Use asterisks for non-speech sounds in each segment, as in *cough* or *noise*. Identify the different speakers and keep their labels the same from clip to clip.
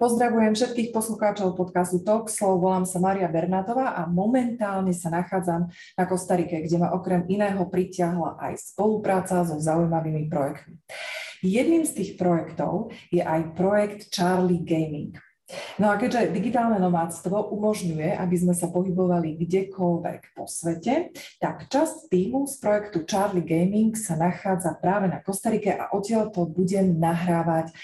Speaker 1: Pozdravujem všetkých poslucháčov podcastu Talkslow, volám sa Maria Bernátová a momentálne sa nachádzam na Kostarike, kde ma okrem iného pritiahla aj spolupráca so zaujímavými projektmi. Jedným z tých projektov je aj projekt Charlie Gaming. No a keďže digitálne nomádstvo umožňuje, aby sme sa pohybovali kdekoľvek po svete, tak časť týmu z projektu Charlie Gaming sa nachádza práve na Kostarike a odtiaľ to budem nahrávať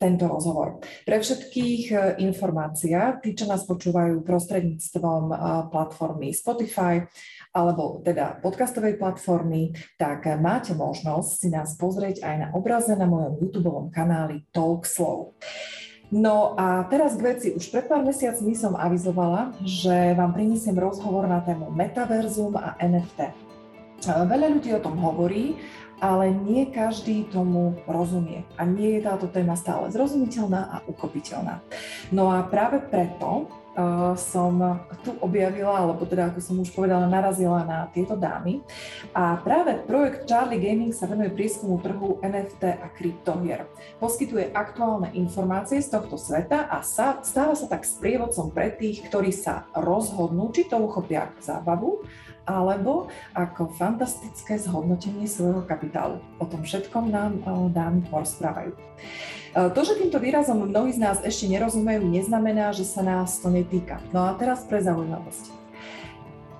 Speaker 1: tento rozhovor. Pre všetkých e, informácia, tí, čo nás počúvajú prostredníctvom e, platformy Spotify alebo teda podcastovej platformy, tak máte možnosť si nás pozrieť aj na obraze na mojom YouTube kanáli Talkslow. No a teraz k veci. Už pred pár mesiacmi som avizovala, že vám prinesiem rozhovor na tému metaverzum a NFT. Veľa ľudí o tom hovorí, ale nie každý tomu rozumie a nie je táto téma stále zrozumiteľná a uchopiteľná. No a práve preto uh, som tu objavila, alebo teda ako som už povedala, narazila na tieto dámy. A práve projekt Charlie Gaming sa venuje prieskumu trhu NFT a kryptohier. Poskytuje aktuálne informácie z tohto sveta a sa, stáva sa tak sprievodcom pre tých, ktorí sa rozhodnú, či to uchopia zábavu, alebo ako fantastické zhodnotenie svojho kapitálu. O tom všetkom nám dámy porozprávajú. Eh, to, že týmto výrazom mnohí z nás ešte nerozumejú, neznamená, že sa nás to netýka. No a teraz pre zaujímavosť.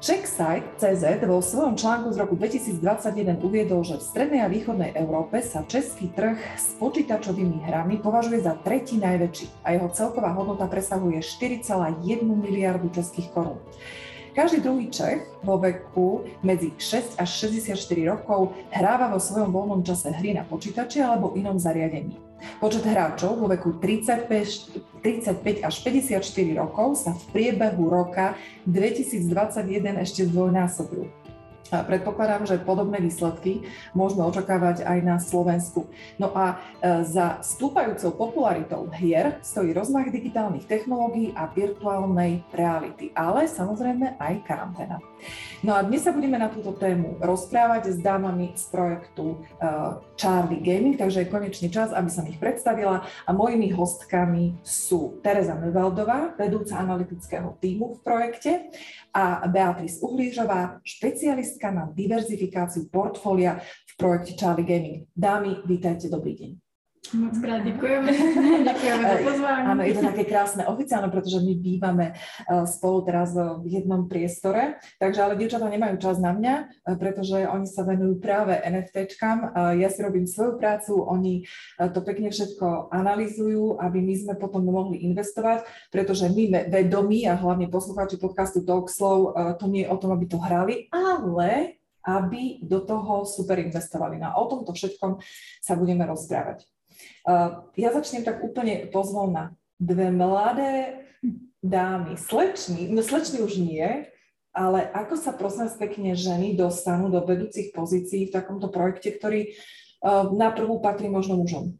Speaker 1: CZ vo svojom článku z roku 2021 uviedol, že v strednej a východnej Európe sa český trh s počítačovými hrami považuje za tretí najväčší a jeho celková hodnota presahuje 4,1 miliardu českých korún. Každý druhý Čech vo veku medzi 6 až 64 rokov hráva vo svojom voľnom čase hry na počítači alebo inom zariadení. Počet hráčov vo veku 35, 35 až 54 rokov sa v priebehu roka 2021 ešte zdvojnásobil. Predpokladám, že podobné výsledky môžeme očakávať aj na Slovensku. No a e, za stúpajúcou popularitou hier stojí rozmach digitálnych technológií a virtuálnej reality, ale samozrejme aj karanténa. No a dnes sa budeme na túto tému rozprávať s dámami z projektu uh, Charlie Gaming, takže je konečný čas, aby som ich predstavila a mojimi hostkami sú Tereza Nevaldová, vedúca analytického týmu v projekte a Beatrice Uhlížová, špecialistka na diverzifikáciu portfólia v projekte Charlie Gaming. Dámy, vítajte, dobrý deň.
Speaker 2: Moc krát děkujeme. děkujeme *laughs* za pozvání.
Speaker 1: Áno, je to také krásne oficiálne, pretože my bývame eh, spolu teraz v jednom priestore, takže ale dievčatá nemajú čas na mňa, eh, pretože oni sa venujú práve NFTčkám. Eh, ja si robím svoju prácu, oni to pekne všetko analizujú, aby my sme potom mohli investovať, pretože my vedomí a hlavne poslucháči podcastu Talkslow, to nie je o tom, aby to hrali, ale aby do toho super investovali. No a o tomto všetkom sa budeme rozprávať. Ja začnem tak úplne pozvolna. Dve mladé dámy, slečny, no slečny už nie, ale ako sa prosím pekne ženy dostanú do vedúcich pozícií v takomto projekte, ktorý na prvú patrí možno mužom?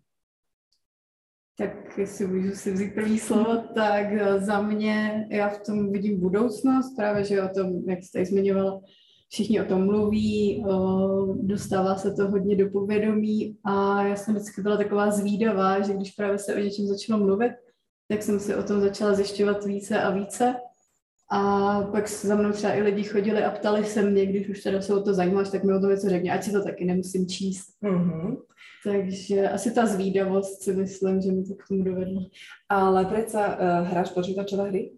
Speaker 2: Tak jestli můžu si vzít první slovo, tak za mě já v tom vidím budoucnost, právě že o tom, jak jste zmiňovala, všichni o tom mluví, dostává se to hodně do povědomí a já jsem vždycky byla taková zvídavá, že když právě se o něčem začalo mluvit, tak jsem si o tom začala zjišťovat více a více. A pak za mnou třeba i lidi chodili a ptali se mě, když už teda se o to zajímáš, tak mi o tom něco řekně, ať si to taky nemusím číst. Mm-hmm. Takže asi ta zvídavost si myslím, že mi to k tomu dovedlo.
Speaker 1: Ale přece uh, hráš počítačové hry?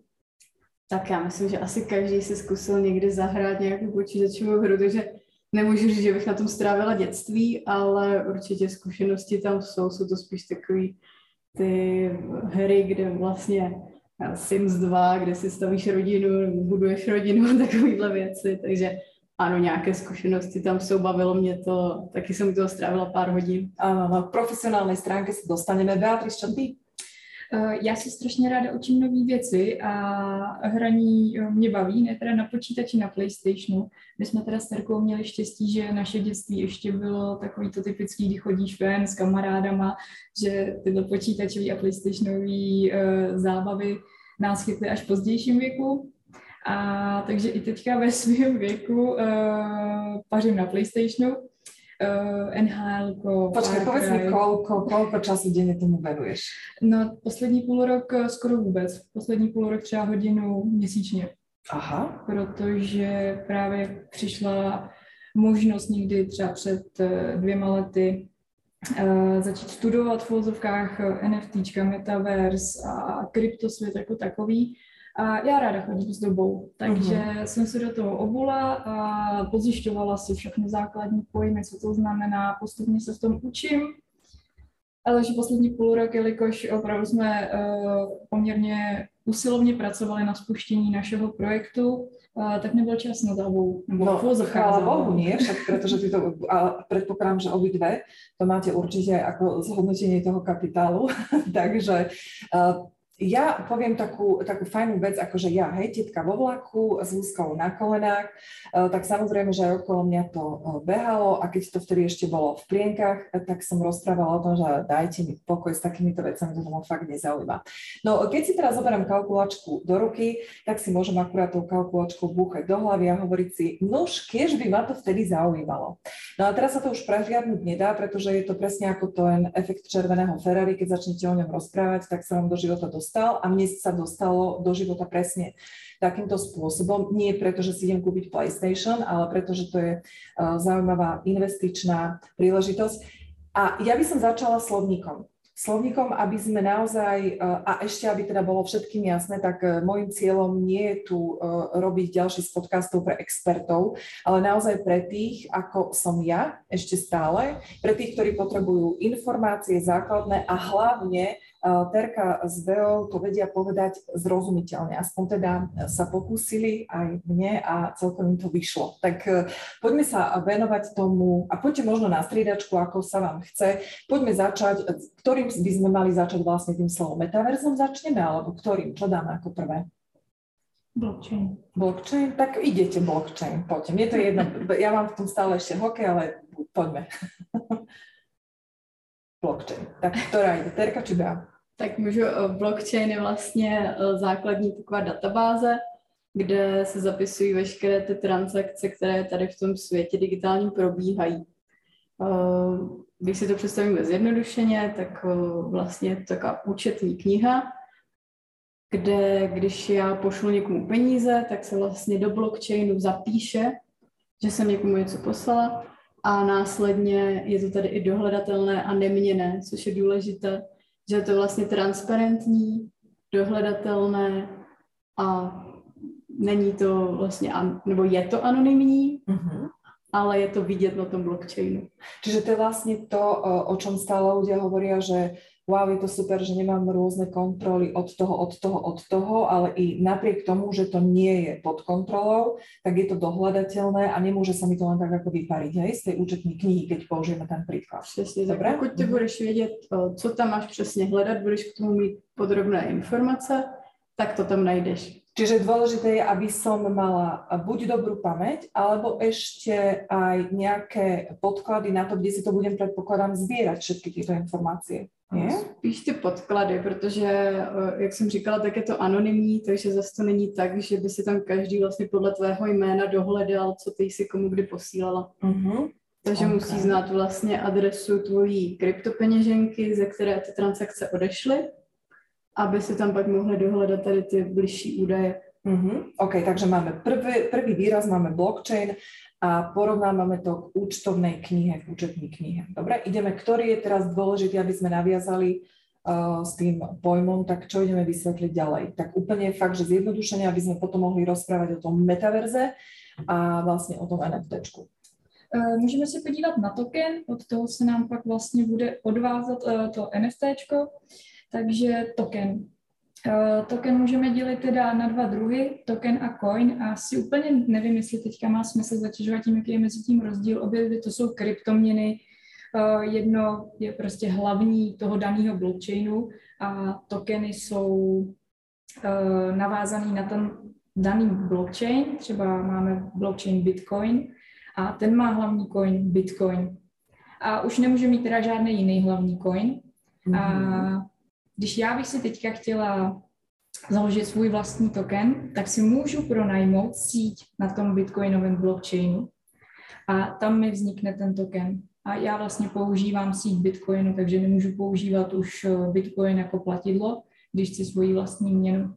Speaker 2: Tak já myslím, že asi každý si zkusil někdy zahrát nějakou počítačovou hru, takže nemůžu říct, že bych na tom strávila dětství, ale určitě zkušenosti tam jsou, jsou to spíš takový ty hry, kde vlastně Sims 2, kde si stavíš rodinu, buduješ rodinu a takovéhle věci, takže ano, nějaké zkušenosti tam jsou, bavilo mě to, taky jsem toho strávila pár hodin.
Speaker 1: Na profesionální stránky se dostaneme. Beatrice, čo ty?
Speaker 3: Eh, já si strašně ráda učím nové věci a hraní eh, mě baví, ne teda na počítači, na PlayStationu. My jsme teda s Terkou měli štěstí, že naše dětství ještě bylo takový to typický, kdy chodíš ven s kamarádama, že tyhle počítačové a PlayStationové uh, zábavy nás chytly až v pozdějším věku. A takže i teďka ve svém věku uh, pařím na PlayStationu, uh, NHL.
Speaker 1: Počkej, povedz mi, koľko, koľko času denně tomu venuješ?
Speaker 3: No, poslední půl rok eh, skoro vůbec. Poslední půl rok třeba hodinu měsíčně.
Speaker 1: Aha.
Speaker 3: Protože právě přišla možnost někdy třeba před eh, dvěma lety uh, začít studovat v vozovkách NFTčka, Metaverse a kryptosvět jako takový. A já ráda chodím s dobou, takže uh-huh. jsem se do toho obula a pozjišťovala si všechny základní pojmy, co to znamená, postupně se v tom učím. Ale že poslední půl rok, jelikož opravdu jsme uh, poměrně usilovně pracovali na spuštění našeho projektu, uh, tak nebyl čas na zábavu.
Speaker 1: Nebo no, chvála Bohu, nie? Však pretože ty to, a predpokladám, že obidve to máte určite ako zhodnotenie toho kapitálu, *laughs* takže uh, ja poviem takú, takú fajnú vec, ako že ja, hej, tetka vo vlaku s úzkou na kolenách, e, tak samozrejme, že aj okolo mňa to e, behalo a keď to vtedy ešte bolo v plienkach, e, tak som rozprávala o tom, že dajte mi pokoj s takýmito vecami, to ma fakt nezaujíma. No keď si teraz zoberiem kalkulačku do ruky, tak si môžem akurát tou kalkulačkou búchať do hlavy a hovoriť si, nož, keď by ma to vtedy zaujímalo. No a teraz sa to už prehliadnúť nedá, pretože je to presne ako ten efekt červeného Ferrari, keď začnete o ňom rozprávať, tak sa vám do života dostane dostal a mne sa dostalo do života presne takýmto spôsobom. Nie preto, že si idem kúpiť PlayStation, ale preto, že to je uh, zaujímavá investičná príležitosť. A ja by som začala slovníkom slovníkom, aby sme naozaj, e, a ešte aby teda bolo všetkým jasné, tak e, môjim cieľom nie je tu e, robiť ďalší z podcastov pre expertov, ale naozaj pre tých, ako som ja ešte stále, pre tých, ktorí potrebujú informácie základné a hlavne Terka s Veou to vedia povedať zrozumiteľne. Aspoň teda sa pokúsili aj mne a celkom im to vyšlo. Tak poďme sa venovať tomu a poďte možno na striedačku, ako sa vám chce. Poďme začať, ktorým by sme mali začať vlastne tým slovom metaverzom začneme, alebo ktorým? Čo dáme ako prvé?
Speaker 3: Blockchain.
Speaker 1: Blockchain? Tak idete blockchain, poďte. Mne to je jedno, ja mám v tom stále ešte hokej, ale poďme. *laughs* blockchain. Tak ktorá ide? Terka či Bea?
Speaker 2: Tak můžu, eh, blockchain je vlastně eh, základní taková databáze, kde se zapisují veškeré ty transakce, které tady v tom světě digitálním probíhají. Eh, když si to představíme zjednodušeně, tak vlastně je to taková účetní kniha, kde když já pošlu někomu peníze, tak se vlastně do blockchainu zapíše, že jsem někomu něco poslala a následně je to tady i dohledatelné a neměné, což je důležité, že je to vlastně transparentní, dohledatelné a není to vlastně, nebo je to anonymní, mm-hmm ale je to vidět na tom blockchainu.
Speaker 1: Čiže to je vlastně to, o čom stále ľudia hovoria, že wow, je to super, že nemám rôzne kontroly od toho, od toho, od toho, ale i napriek tomu, že to nie je pod kontrolou, tak je to dohľadateľné a nemôže sa mi to len tak ako vypariť, hej, z tej účetní knihy, keď použijeme ten príklad.
Speaker 2: Přesně, Dobre? pokud ty mhm. budeš vědět, co tam máš přesně hledat, budeš k tomu mít podrobné informace, tak to tam najdeš.
Speaker 1: Čiže dôležité je, aby som mala buď dobrú pamäť, alebo ešte aj nejaké podklady na to, kde si to budem predpokladám zbierať všetky tieto informácie. Nie?
Speaker 2: Spíš ty podklady, protože, eh, jak jsem říkala, tak je to anonymní, takže zase to není tak, že by si tam každý vlastně podle tvého jména dohledal, co ty si komu kdy posílala. Uh-huh. Takže okay. musí znát vlastně adresu tvojí kryptopeněženky, ze které ty transakce odešly aby si tam pak mohli dohledat tady ty bližší údaje.
Speaker 1: Mm-hmm. OK, takže máme prvý, prvý výraz, máme blockchain a porovnávame to k účtovnej knihe, k účetní knihe. Dobre, ideme, ktorý je teraz dôležitý, aby sme naviazali uh, s tým pojmom, tak čo ideme vysvetliť ďalej? Tak úplne fakt, že zjednodušenie, aby sme potom mohli rozprávať o tom metaverze a vlastně o tom NFTčku.
Speaker 3: Uh, můžeme se podívat na token, od toho se nám pak vlastně bude odvázat uh, to NFTčko. Takže token. Uh, token můžeme dělit teda na dva druhy, token a coin a si úplně nevím, jestli teďka má smysl zatěžovat tím, jaký je mezi tím rozdíl. Obě dvě to jsou kryptoměny, uh, jedno je prostě hlavní toho daného blockchainu a tokeny jsou uh, navázaný na ten daný blockchain, třeba máme blockchain Bitcoin a ten má hlavní coin Bitcoin. A už nemůže mít teda žádný jiný hlavní coin. A mhm. Když já bych si teďka chtěla založit svůj vlastní token, tak si můžu pronajmout síť na tom bitcoinovém blockchainu a tam mi vznikne ten token. a já vlastně používám síť Bitcoinu, takže nemůžu používat už eh, Bitcoin jako platidlo, když chci svoji vlastní měnu.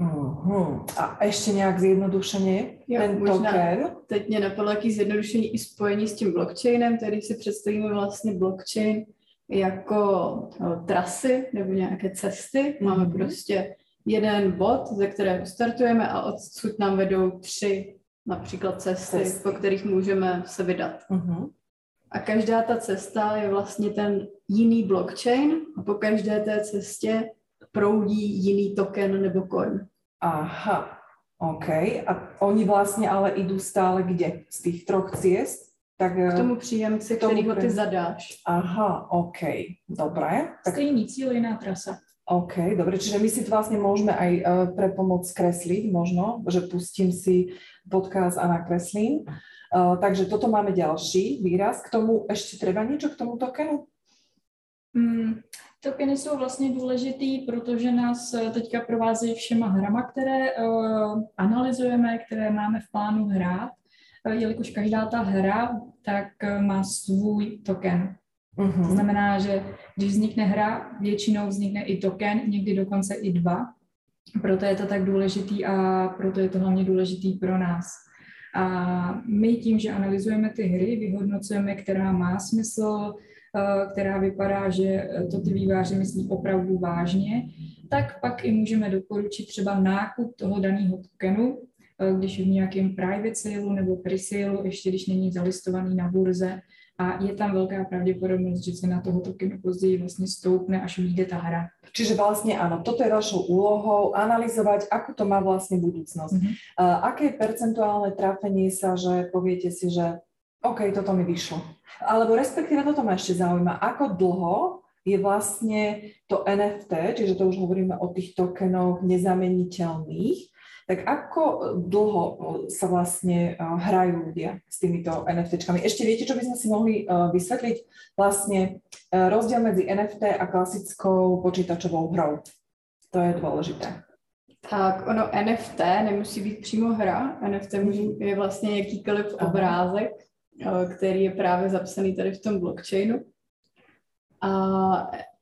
Speaker 1: Uh-huh. A ještě nějak zjednodušeně ten možná token?
Speaker 2: Teď mě napadlo jaký zjednodušení i spojení s tím blockchainem, tedy si představíme vlastně blockchain jako no, trasy nebo nějaké cesty. Máme mm-hmm. prostě jeden bod, ze kterého startujeme a odsud nám vedou tři například cesty, cesty. po kterých můžeme se vydat. Mm-hmm. A každá ta cesta je vlastně ten jiný blockchain a po každé té cestě proudí jiný token nebo coin.
Speaker 1: Aha, OK. A oni vlastně ale jdou stále kde? Z těch troch ciest?
Speaker 2: Tak, k tomu příjemci, k tomu který ho ty zadáš.
Speaker 1: Aha, OK, dobré.
Speaker 3: Tak... Stejný cíl, jiná trasa.
Speaker 1: OK, dobre, čiže my si to vlastne môžeme aj uh, pre pomoc kresliť možno, že pustím si podcast a nakreslím. Uh, takže toto máme ďalší výraz. K tomu ešte treba niečo k tomu tokenu?
Speaker 3: Mm, tokeny jsou vlastně důležitý, protože nás eh, teďka provázejí všema hrama, které uh, analyzujeme, které máme v plánu hrát, jelikož každá ta hra tak uh, má svůj token. Uh-huh. To znamená, že když vznikne hra, většinou vznikne i token, někdy dokonce i dva. Proto je to tak důležitý a proto je to hlavně důležitý pro nás. A my tím, že analyzujeme ty hry, vyhodnocujeme, která má smysl, eh, která vypadá, že to ty výváři myslí opravdu vážně, tak pak i můžeme doporučit třeba nákup toho daného tokenu, eh, když je v nějakém private sale nebo pre-sale, ještě když není zalistovaný na burze, a je tam velká pravděpodobnost, že cena toho tokenu později vlastně stoupne, až vyjde ta hra.
Speaker 1: Čiže vlastně ano, toto je vašou úlohou, analyzovat, ako to má vlastně budoucnost. Mm-hmm. Uh, aké je percentuálne trafení sa, že poviete si, že OK, toto mi vyšlo. Alebo respektíve toto ma ešte zaujíma, ako dlho je vlastne to NFT, čiže to už hovoríme o tých tokenoch nezameniteľných, tak ako dlho sa vlastne hrajú ľudia s týmito NFTčkami? Ešte viete, čo by sme si mohli vysvetliť? Vlastne rozdiel medzi NFT a klasickou počítačovou hrou. To je dôležité.
Speaker 2: Tak ono NFT nemusí být přímo hra. NFT může, je vlastně jakýkoliv obrázek, který je právě zapsaný tady v tom blockchainu. A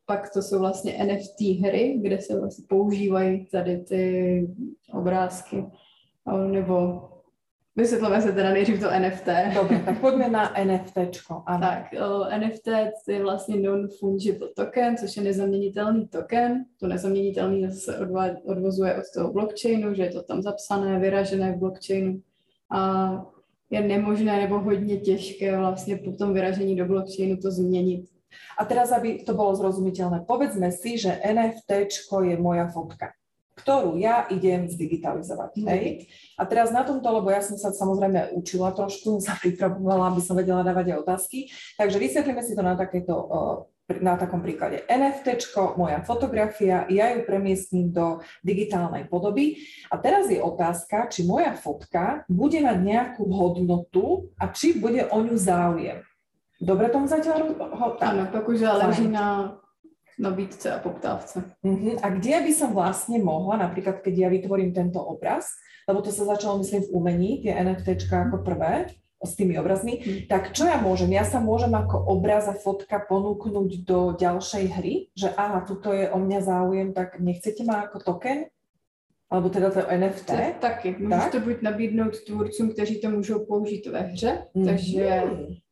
Speaker 2: pak to jsou vlastně NFT hry, kde se vlastně používají tady ty obrázky, nebo Vysvětlíme se teda nejdřív to NFT.
Speaker 1: Dobře, tak pojďme na NFTčko.
Speaker 2: Ano. Tak, o, NFT je vlastně non-fungible token, což je nezaměnitelný token. To nezaměnitelný se odva, odvozuje od toho blockchainu, že je to tam zapsané, vyražené v blockchainu. A je nemožné nebo hodně těžké vlastně po tom vyražení do blockchainu to změnit
Speaker 1: a teraz, aby to bolo zrozumiteľné, povedzme si, že NFT je moja fotka ktorú ja idem zdigitalizovať. Mm. Hej? A teraz na tomto, lebo ja som sa samozrejme učila trošku, *laughs* sa pripravovala, aby som vedela dávať aj otázky, takže vysvetlíme si to na takéto na takom príklade. NFT, moja fotografia, ja ju premiestním do digitálnej podoby. A teraz je otázka, či moja fotka bude mať nejakú hodnotu a či bude o ňu záujem. Dobre tomu zatiaľ ho...
Speaker 2: Áno, pak už záleží na nabídce a poptávce.
Speaker 1: Uh-huh. A kde by som vlastne mohla, napríklad keď ja vytvorím tento obraz, lebo to sa začalo myslím v umení, tie NFTčka ako prvé, s tými obrazmi, hmm. tak čo ja môžem? Ja sa môžem ako obraz a fotka ponúknuť do ďalšej hry, že aha, tuto je o mňa záujem, tak nechcete ma ako token? Alebo teda to NFT? To
Speaker 2: taky. Můžeš tak? to buď nabídnout tvůrcům, kteří to můžou použít ve hře, mm. takže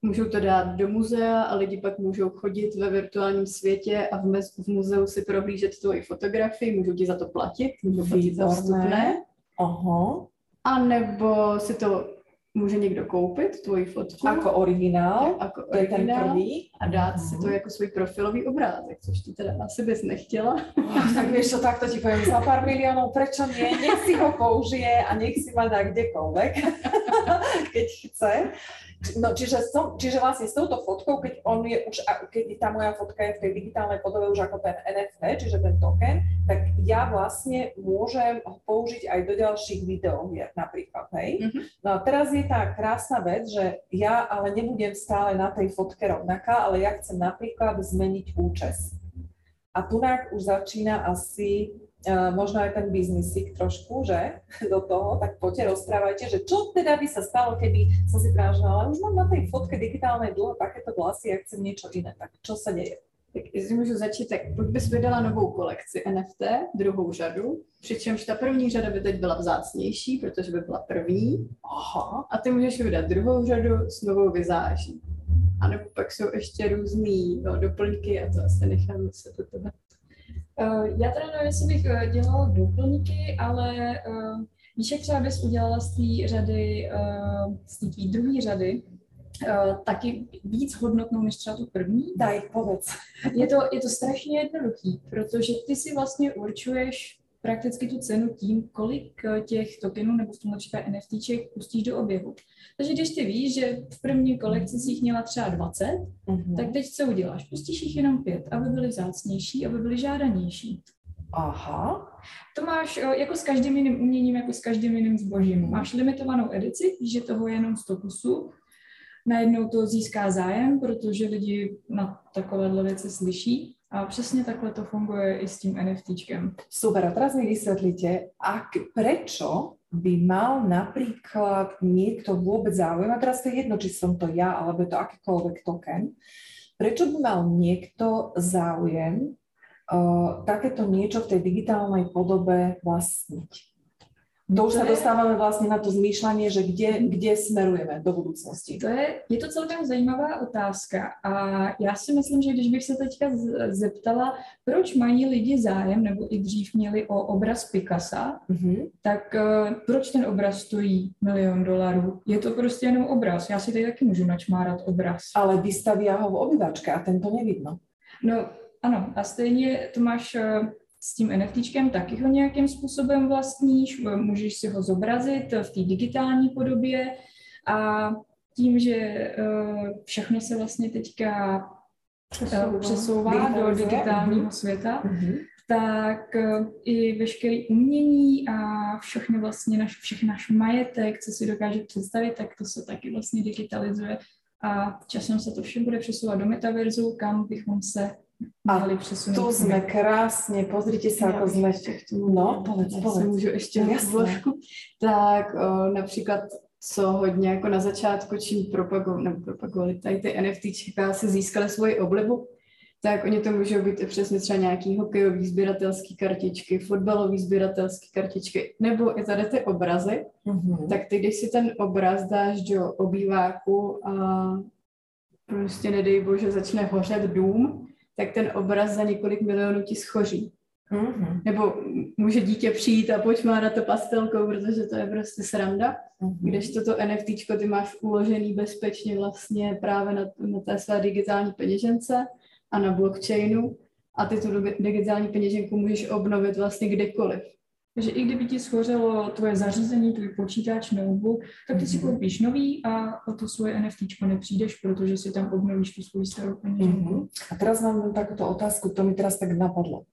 Speaker 2: můžou to dát do muzea a lidi pak můžou chodit ve virtuálním světě a v, mez, v muzeu si prohlížet tvoji fotografii, můžou ti za to platit, můžou platit za vstupné.
Speaker 1: Aha.
Speaker 2: A nebo si to může někdo koupit tvoji fotku.
Speaker 1: Jako originál, jako to je ten první.
Speaker 2: A dát si to jako svůj profilový obrázek, což ty teda asi bys nechtěla.
Speaker 1: Oh, tak víš co, tak to ti povím, za pár milionů, prečo nie, nech si ho použije a nech si ma dá kdekoľvek, *laughs* keď chce. No, čiže, som, čiže vlastne s touto fotkou, keď on je už, keď tá moja fotka je v tej digitálnej podobe už ako ten NFT, čiže ten token, tak ja vlastne môžem ho použiť aj do ďalších videohier napríklad, hej. Mm-hmm. No a teraz je tá krásna vec, že ja ale nebudem stále na tej fotke rovnaká, ale ja chcem napríklad zmeniť účes. A tu už začína asi možno aj ten biznisik trošku, že, *laughs* do toho, tak poďte rozprávajte, že čo teda by sa stalo, keby som si práve, ale už mám na tej fotke digitálnej dlho takéto vlasy a chcem niečo iné, tak čo sa deje?
Speaker 2: Tak jestli můžu začít, tak buď bys vydala novou kolekci NFT, druhou řadu, přičemž ta první řada by teď byla vzácnější, protože by byla první.
Speaker 1: Aha.
Speaker 2: A ty můžeš vydat druhou řadu s novou vizáží. A nebo pak jsou ještě různý no, doplňky a to asi nechám se do tebe.
Speaker 3: Uh, já teda nevím, jestli bych uh, dělala doplňky, ale víš, jak třeba bys udělala z té řady, z té druhé řady, taky víc hodnotnou než třeba tu první.
Speaker 1: Daj, povedz.
Speaker 3: Je to, je to strašně jednoduchý, protože ty si vlastně určuješ prakticky tu cenu tím, kolik těch tokenů nebo v tomhle případě NFTček pustíš do oběhu. Takže když ty víš, že v první kolekci si jich měla třeba 20,
Speaker 1: Uh-huh.
Speaker 3: tak teď co uděláš? Pustíš jich jenom pět, aby byly vzácnější, aby byly žádanější.
Speaker 1: Aha.
Speaker 3: To máš o, jako s každým jiným uměním, jako s každým jiným zbožím. Máš limitovanou edici, víš, že toho je jenom 100 kusů. Najednou to získá zájem, protože lidi na takovéhle věci slyší. A přesně takhle to funguje i s tím NFTčkem.
Speaker 1: Super, a teraz mi vysvetlite, ak, prečo by mal napríklad niekto vôbec záujem, a teraz to je jedno, či som to ja, alebo je to akýkoľvek token, prečo by mal niekto záujem uh, takéto niečo v tej digitálnej podobe vlastniť? To už sa
Speaker 3: je-
Speaker 1: dostávame vlastne na to zmýšľanie, že kde, kde smerujeme do budúcnosti.
Speaker 3: To je, je to celkem zajímavá otázka a já si myslím, že když bych se teďka zeptala, proč mají lidi zájem, nebo i dřív měli o obraz Picasa,
Speaker 1: Uh-huh.
Speaker 3: tak uh, proč ten obraz stojí milion dolarů? Je to prostě jenom obraz. Já si tady taky můžu načmárat obraz.
Speaker 1: Ale vystavia ho v obývačke a ten to nevidno.
Speaker 3: No ano, a stejně to máš uh, s tím NFTčkem taky ho nějakým způsobem vlastníš, můžeš si ho zobrazit v té digitální podobě a tím, že uh, všechno se vlastně teďka uh, přesouvá do
Speaker 1: Digitalizuje,
Speaker 3: digitálního
Speaker 1: mhm.
Speaker 3: světa,
Speaker 1: Uh-huh.
Speaker 3: tak uh, i veškerý umění a všechny vlastně naš, všechny náš majetek, co si dokáže představit, tak to se taky vlastně digitalizuje a časem se to vše bude přesouvat do metaverzu, kam bychom se
Speaker 1: A
Speaker 3: měli přesunout.
Speaker 1: Tu sme krásne, pozrite sa, ako sme... No, povedz, povedz.
Speaker 2: si můžu ještě
Speaker 1: No,
Speaker 2: vložku. Tak o, například co hodně jako na začátku, čím propagovali, nebo propagovali tady ty NFTčka, si získali svoji oblibu, tak oni to můžou být i přesně třeba nějaký hokejový sběratelský kartičky, fotbalový sběratelský kartičky, nebo i tady ty obrazy.
Speaker 1: Uh-huh.
Speaker 2: Tak ty, když si ten obraz dáš do obýváku a prostě nedej bože začne hořet dům, tak ten obraz za několik milionů ti schoří.
Speaker 1: Uh-huh.
Speaker 2: Nebo může dítě přijít a pojď má na to pastelkou, protože to je prostě sranda.
Speaker 1: Uh-huh.
Speaker 2: Když toto NFTčko ty máš uložený bezpečně vlastně právě na, na té své digitální peněžence a na blockchainu a ty tu digi- digitální peněženku můžeš obnovit vlastně kdykoliv.
Speaker 3: Takže i kdyby ti schořelo tvoje zařízení, tvůj počítač, notebook, tak ty si
Speaker 1: Mhm.
Speaker 3: koupíš nový a o to svoje NFTčko nepřijdeš, protože si tam obnovíš tu svoji starou peněženku.
Speaker 1: Uh-huh. A teraz mám takúto otázku, to mi teraz tak napadlo.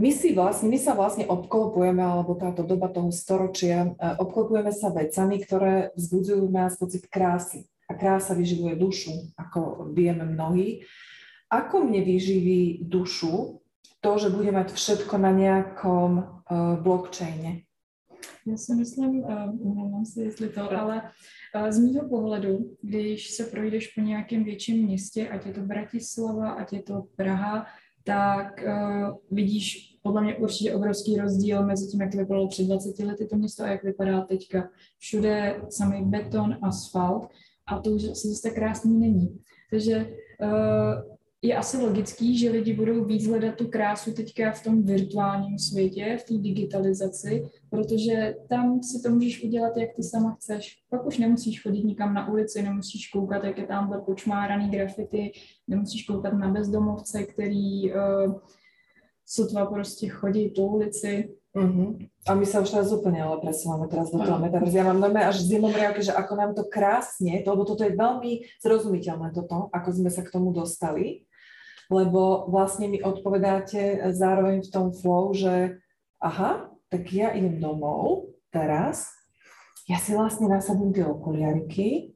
Speaker 1: My si vlastne, my sa vlastne obklopujeme, alebo táto doba toho storočia, eh, obklopujeme sa vecami, ktoré vzbudzujú v nás pocit krásy. A krása vyživuje dušu, ako vieme mnohí. Ako mne vyživí dušu to, že bude mať všetko na nejakom blockchaine?
Speaker 3: Já si myslím, umlouvám se, jestli to, ale z mýho pohledu, když se projdeš po nějakém větším městě, ať je to Bratislava, ať je to Praha, tak uh, vidíš podle mě určitě obrovský rozdíl mezi tím, jak to vypadalo před 20 lety to město a jak vypadá teďka. Všude samý beton, asfalt a to už asi zase krásný není. Takže je asi logický, že lidi budou víc hledat tu krásu teďka v tom virtuálním světě, v té digitalizaci, protože tam si to můžeš udělat, jak ty sama chceš. Pak už nemusíš chodit nikam na ulici, nemusíš koukat, jak je tamhle počmáraný grafity, nemusíš koukat na bezdomovce, který uh, sotva prostě chodí po ulici.
Speaker 1: Uh-huh. A my sa už teraz úplne ale presúvame teraz do toho metaverzu. Ja mám normálne až zimomriavky, že ako nám to krásne, to, lebo toto je veľmi zrozumiteľné toto, ako sme sa k tomu dostali, lebo vlastne mi odpovedáte zároveň v tom flow, že aha, tak ja idem domov teraz, ja si vlastne nasadím tie okuliariky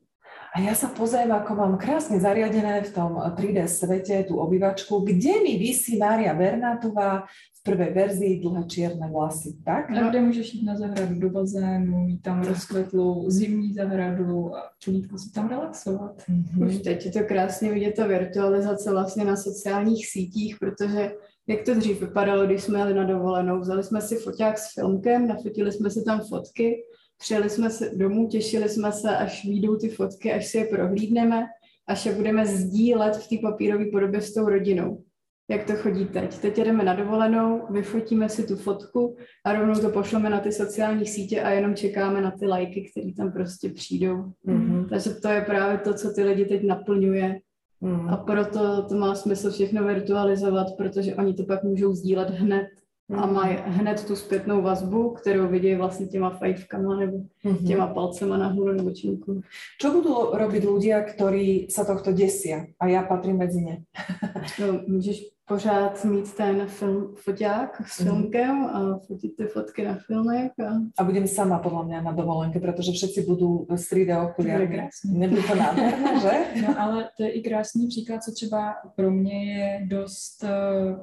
Speaker 1: A ja sa pozriem, ako mám krásne zariadené v tom 3D svete tú obývačku, kde mi vysí Mária Bernátová v prvej verzii dlhé čierne vlasy, tak?
Speaker 3: A kde můžeš jít na zahradu do bazénu, mít tam rozkvetlou zimní zahradu a čulítko si tam relaxovat.
Speaker 2: Mm-hmm. Už teď je to krásně vidět ta virtualizace vlastně na sociálních sítích, protože jak to dřív vypadalo, když jsme jeli na dovolenou, vzali jsme si foťák s filmkem, nafotili jsme si tam fotky Přijeli jsme se domů, těšili jsme se, až výjdou ty fotky, až si je prohlídneme, až je budeme sdílet v té papírové podobě s tou rodinou. Jak to chodí teď? Teď jdeme na dovolenou, vyfotíme si tu fotku a rovnou to pošleme na ty sociální sítě a jenom čekáme na ty lajky, které tam prostě přijdou. Mm-hmm. Takže to je právě to, co ty lidi teď naplňuje. Mm. A proto to má smysl všechno virtualizovat, protože oni to pak můžou sdílet hned a mhm. mají hned tu zpětnou vazbu, kterou vidí vlastně těma fajfkama nebo mm-hmm. těma palcema nahoru nebo činku.
Speaker 1: Čo budú robiť ľudia, ktorí sa tohto desia a já patrím mezi ně? *laughs*
Speaker 2: no, můžeš pořád mít ten film, foťák s mm-hmm. filmkem a fotit ty fotky na filmek. A,
Speaker 1: a budem sama podle mě na dovolenke, protože všetci budou s 3D okuliarmi. Nebude to nádherné, že? *laughs*
Speaker 3: No ale to je i krásný příklad, co třeba pro mě je dost uh,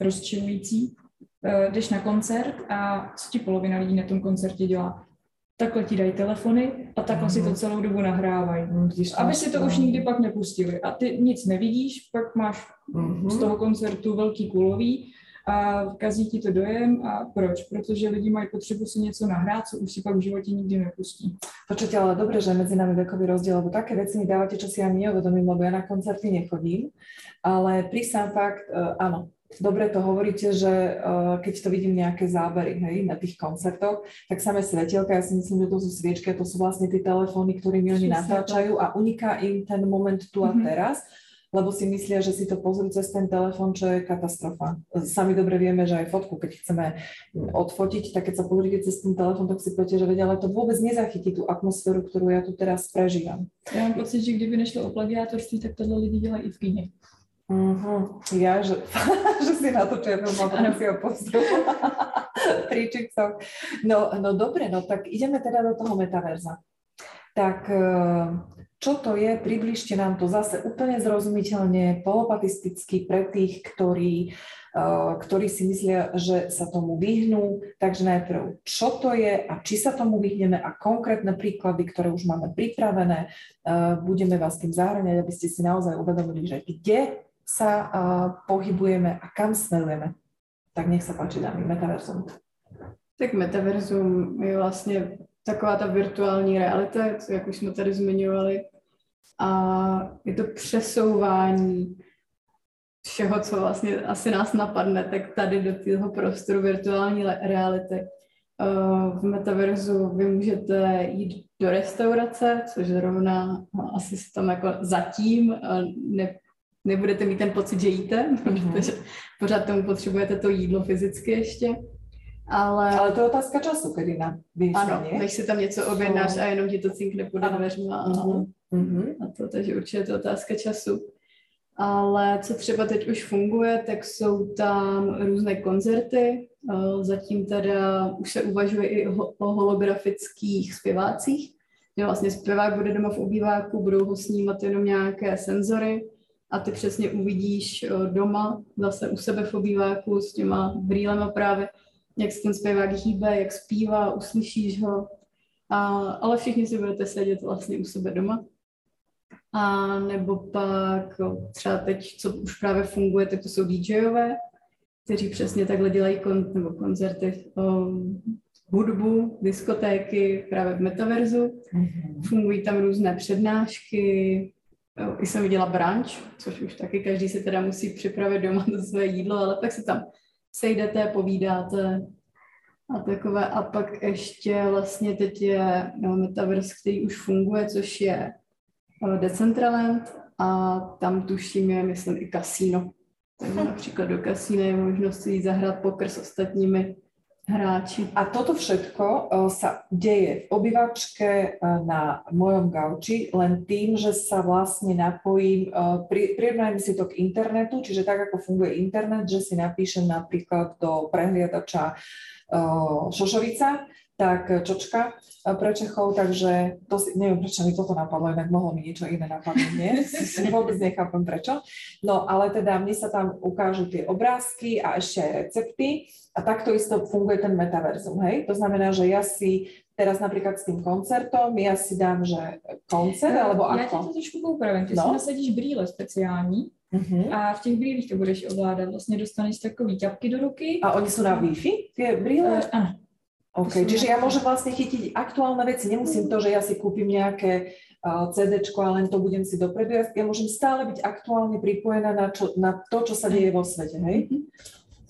Speaker 3: rozčilující, jdeš na koncert a co ti polovina lidí na tom koncertě dělá? Takhle ti dají telefony a takhle mm. si to mhm. celou dobu nahrávají. Mm, aby si to už nikdy pak nepustili. A ty nic nevidíš, pak máš mm. z toho koncertu velký kulový a kazí ti to dojem a proč? Protože lidi mají potřebu si něco nahrát, co už si pak v životě nikdy nepustí.
Speaker 1: Počujete, ale dobře, že mezi námi vekový rozdíl, lebo také věci mi dáváte, čo si ani neuvedomím, lebo ja na koncerty nechodím, ale prísám fakt, uh, áno, dobre to hovoríte, že uh, keď to vidím nejaké zábery hej, na tých koncertoch, tak samé svetielka, ja si myslím, že to sú sviečky, to sú vlastne tie telefóny, ktorými oni natáčajú a uniká im ten moment tu a mm-hmm. teraz, lebo si myslia, že si to pozrú cez ten telefón, čo je katastrofa. Sami dobre vieme, že aj fotku, keď chceme odfotiť, tak keď sa pozrite cez ten telefón, tak si poviete, že vedia, ale to vôbec nezachytí tú atmosféru, ktorú ja tu teraz prežívam.
Speaker 3: Já mám pocit, že kdyby nešlo o plagiátorství, tak tohle lidi dělají i v kyně.
Speaker 1: Uh-huh. Ja, že, *laughs* že si na to černou potom si ho pozrú. No, no dobre, no tak ideme teda do toho metaverza. Tak eh, čo to je? Približte nám to zase úplne zrozumiteľne, polopatisticky pre tých, ktorí, eh, ktorí si myslia, že sa tomu vyhnú. Takže najprv, čo to je a či sa tomu vyhneme a konkrétne príklady, ktoré už máme pripravené, eh, budeme vás tým zahrňať, aby ste si naozaj uvedomili, že kde sa uh, pohybujeme a kam smerujeme. Tak nech se páči, dámy, metaverzum.
Speaker 2: Tak metaverzum je vlastně taková ta virtuální realita, jak už jsme tady zmiňovali. A je to přesouvání všeho, co vlastně asi nás napadne, tak tady do toho prostoru virtuální reality. V metaverzu vy můžete jít do restaurace, což zrovna asi se tam jako zatím ne, nebudete mít ten pocit, že jíte, mm-hmm. *laughs* protože pořád tomu potřebujete to jídlo fyzicky ještě. Ale,
Speaker 1: ale to je otázka času, kdy na
Speaker 2: Ano, než si tam něco objednáš a jenom ti to cinkne pod dveřma a, mm-hmm. a to, takže určitě je to otázka času. Ale co třeba teď už funguje, tak jsou tam různé koncerty. Zatím teda už se uvažuje i o holografických zpěvácích, vlastně zpěvák bude doma v obýváku, budou ho snímat jenom nějaké senzory a ty přesně uvidíš eh, doma, zase u sebe v obýváku s těma brýlema právě, jak se ten zpěvák hýbe, jak zpívá, uslyšíš ho, a, ale všichni si budete sedět vlastně u sebe doma. A nebo pak třeba teď, co už právě funguje, tak to jsou DJové, kteří přesně takhle dělají kon, nebo koncerty, um, hudbu, diskotéky právě v metaverzu. Mm-hmm. Fungují tam různé přednášky, i jsem viděla brunch, což už taky každý si teda musí připravit doma to své jídlo, ale pak se tam sejdete, povídáte a takové. A pak ještě vlastně teď je no, Metaverse, který už funguje, což je eh, Decentraland a tam tuším je, myslím, i kasíno. Takže *laughs* například do kasína je možnost si zahrát poker s ostatními hráči.
Speaker 1: A toto všetko uh, sa deje v obývačke uh, na mojom gauči len tým, že sa vlastne napojím, uh, pri, prirovnajem si to k internetu, čiže tak, ako funguje internet, že si napíšem napríklad do prehliadača Šošovica, tak čočka pre Čechov, takže to si, neviem, prečo mi toto napadlo, inak mohlo mi niečo iné napadnúť, nie? *laughs* Vôbec nechápem prečo. No, ale teda mne sa tam ukážu tie obrázky a ešte aj recepty a takto isto funguje ten metaverzum, hej? To znamená, že ja si teraz napríklad s tým koncertom, ja si dám, že koncert, alebo
Speaker 3: Já
Speaker 1: ako?
Speaker 3: tě to trošku poupravím. Ty
Speaker 1: No.
Speaker 3: si nasadíš brýle speciální
Speaker 1: Uh-huh.
Speaker 3: a v těch brýlích to budeš ovládat. Vlastně dostaneš takový ťapky do ruky.
Speaker 1: A oni sú na Wi-Fi, tie brýle?
Speaker 3: Eh, ano,
Speaker 1: OK, čiže ja môžem vlastne chytiť aktuálne veci. Nemusím to, že ja si kúpim nejaké uh, CDčko a len to budem si dopredu. Ja, môžem stále byť aktuálne pripojená na, čo, na to, čo sa deje vo svete, hej?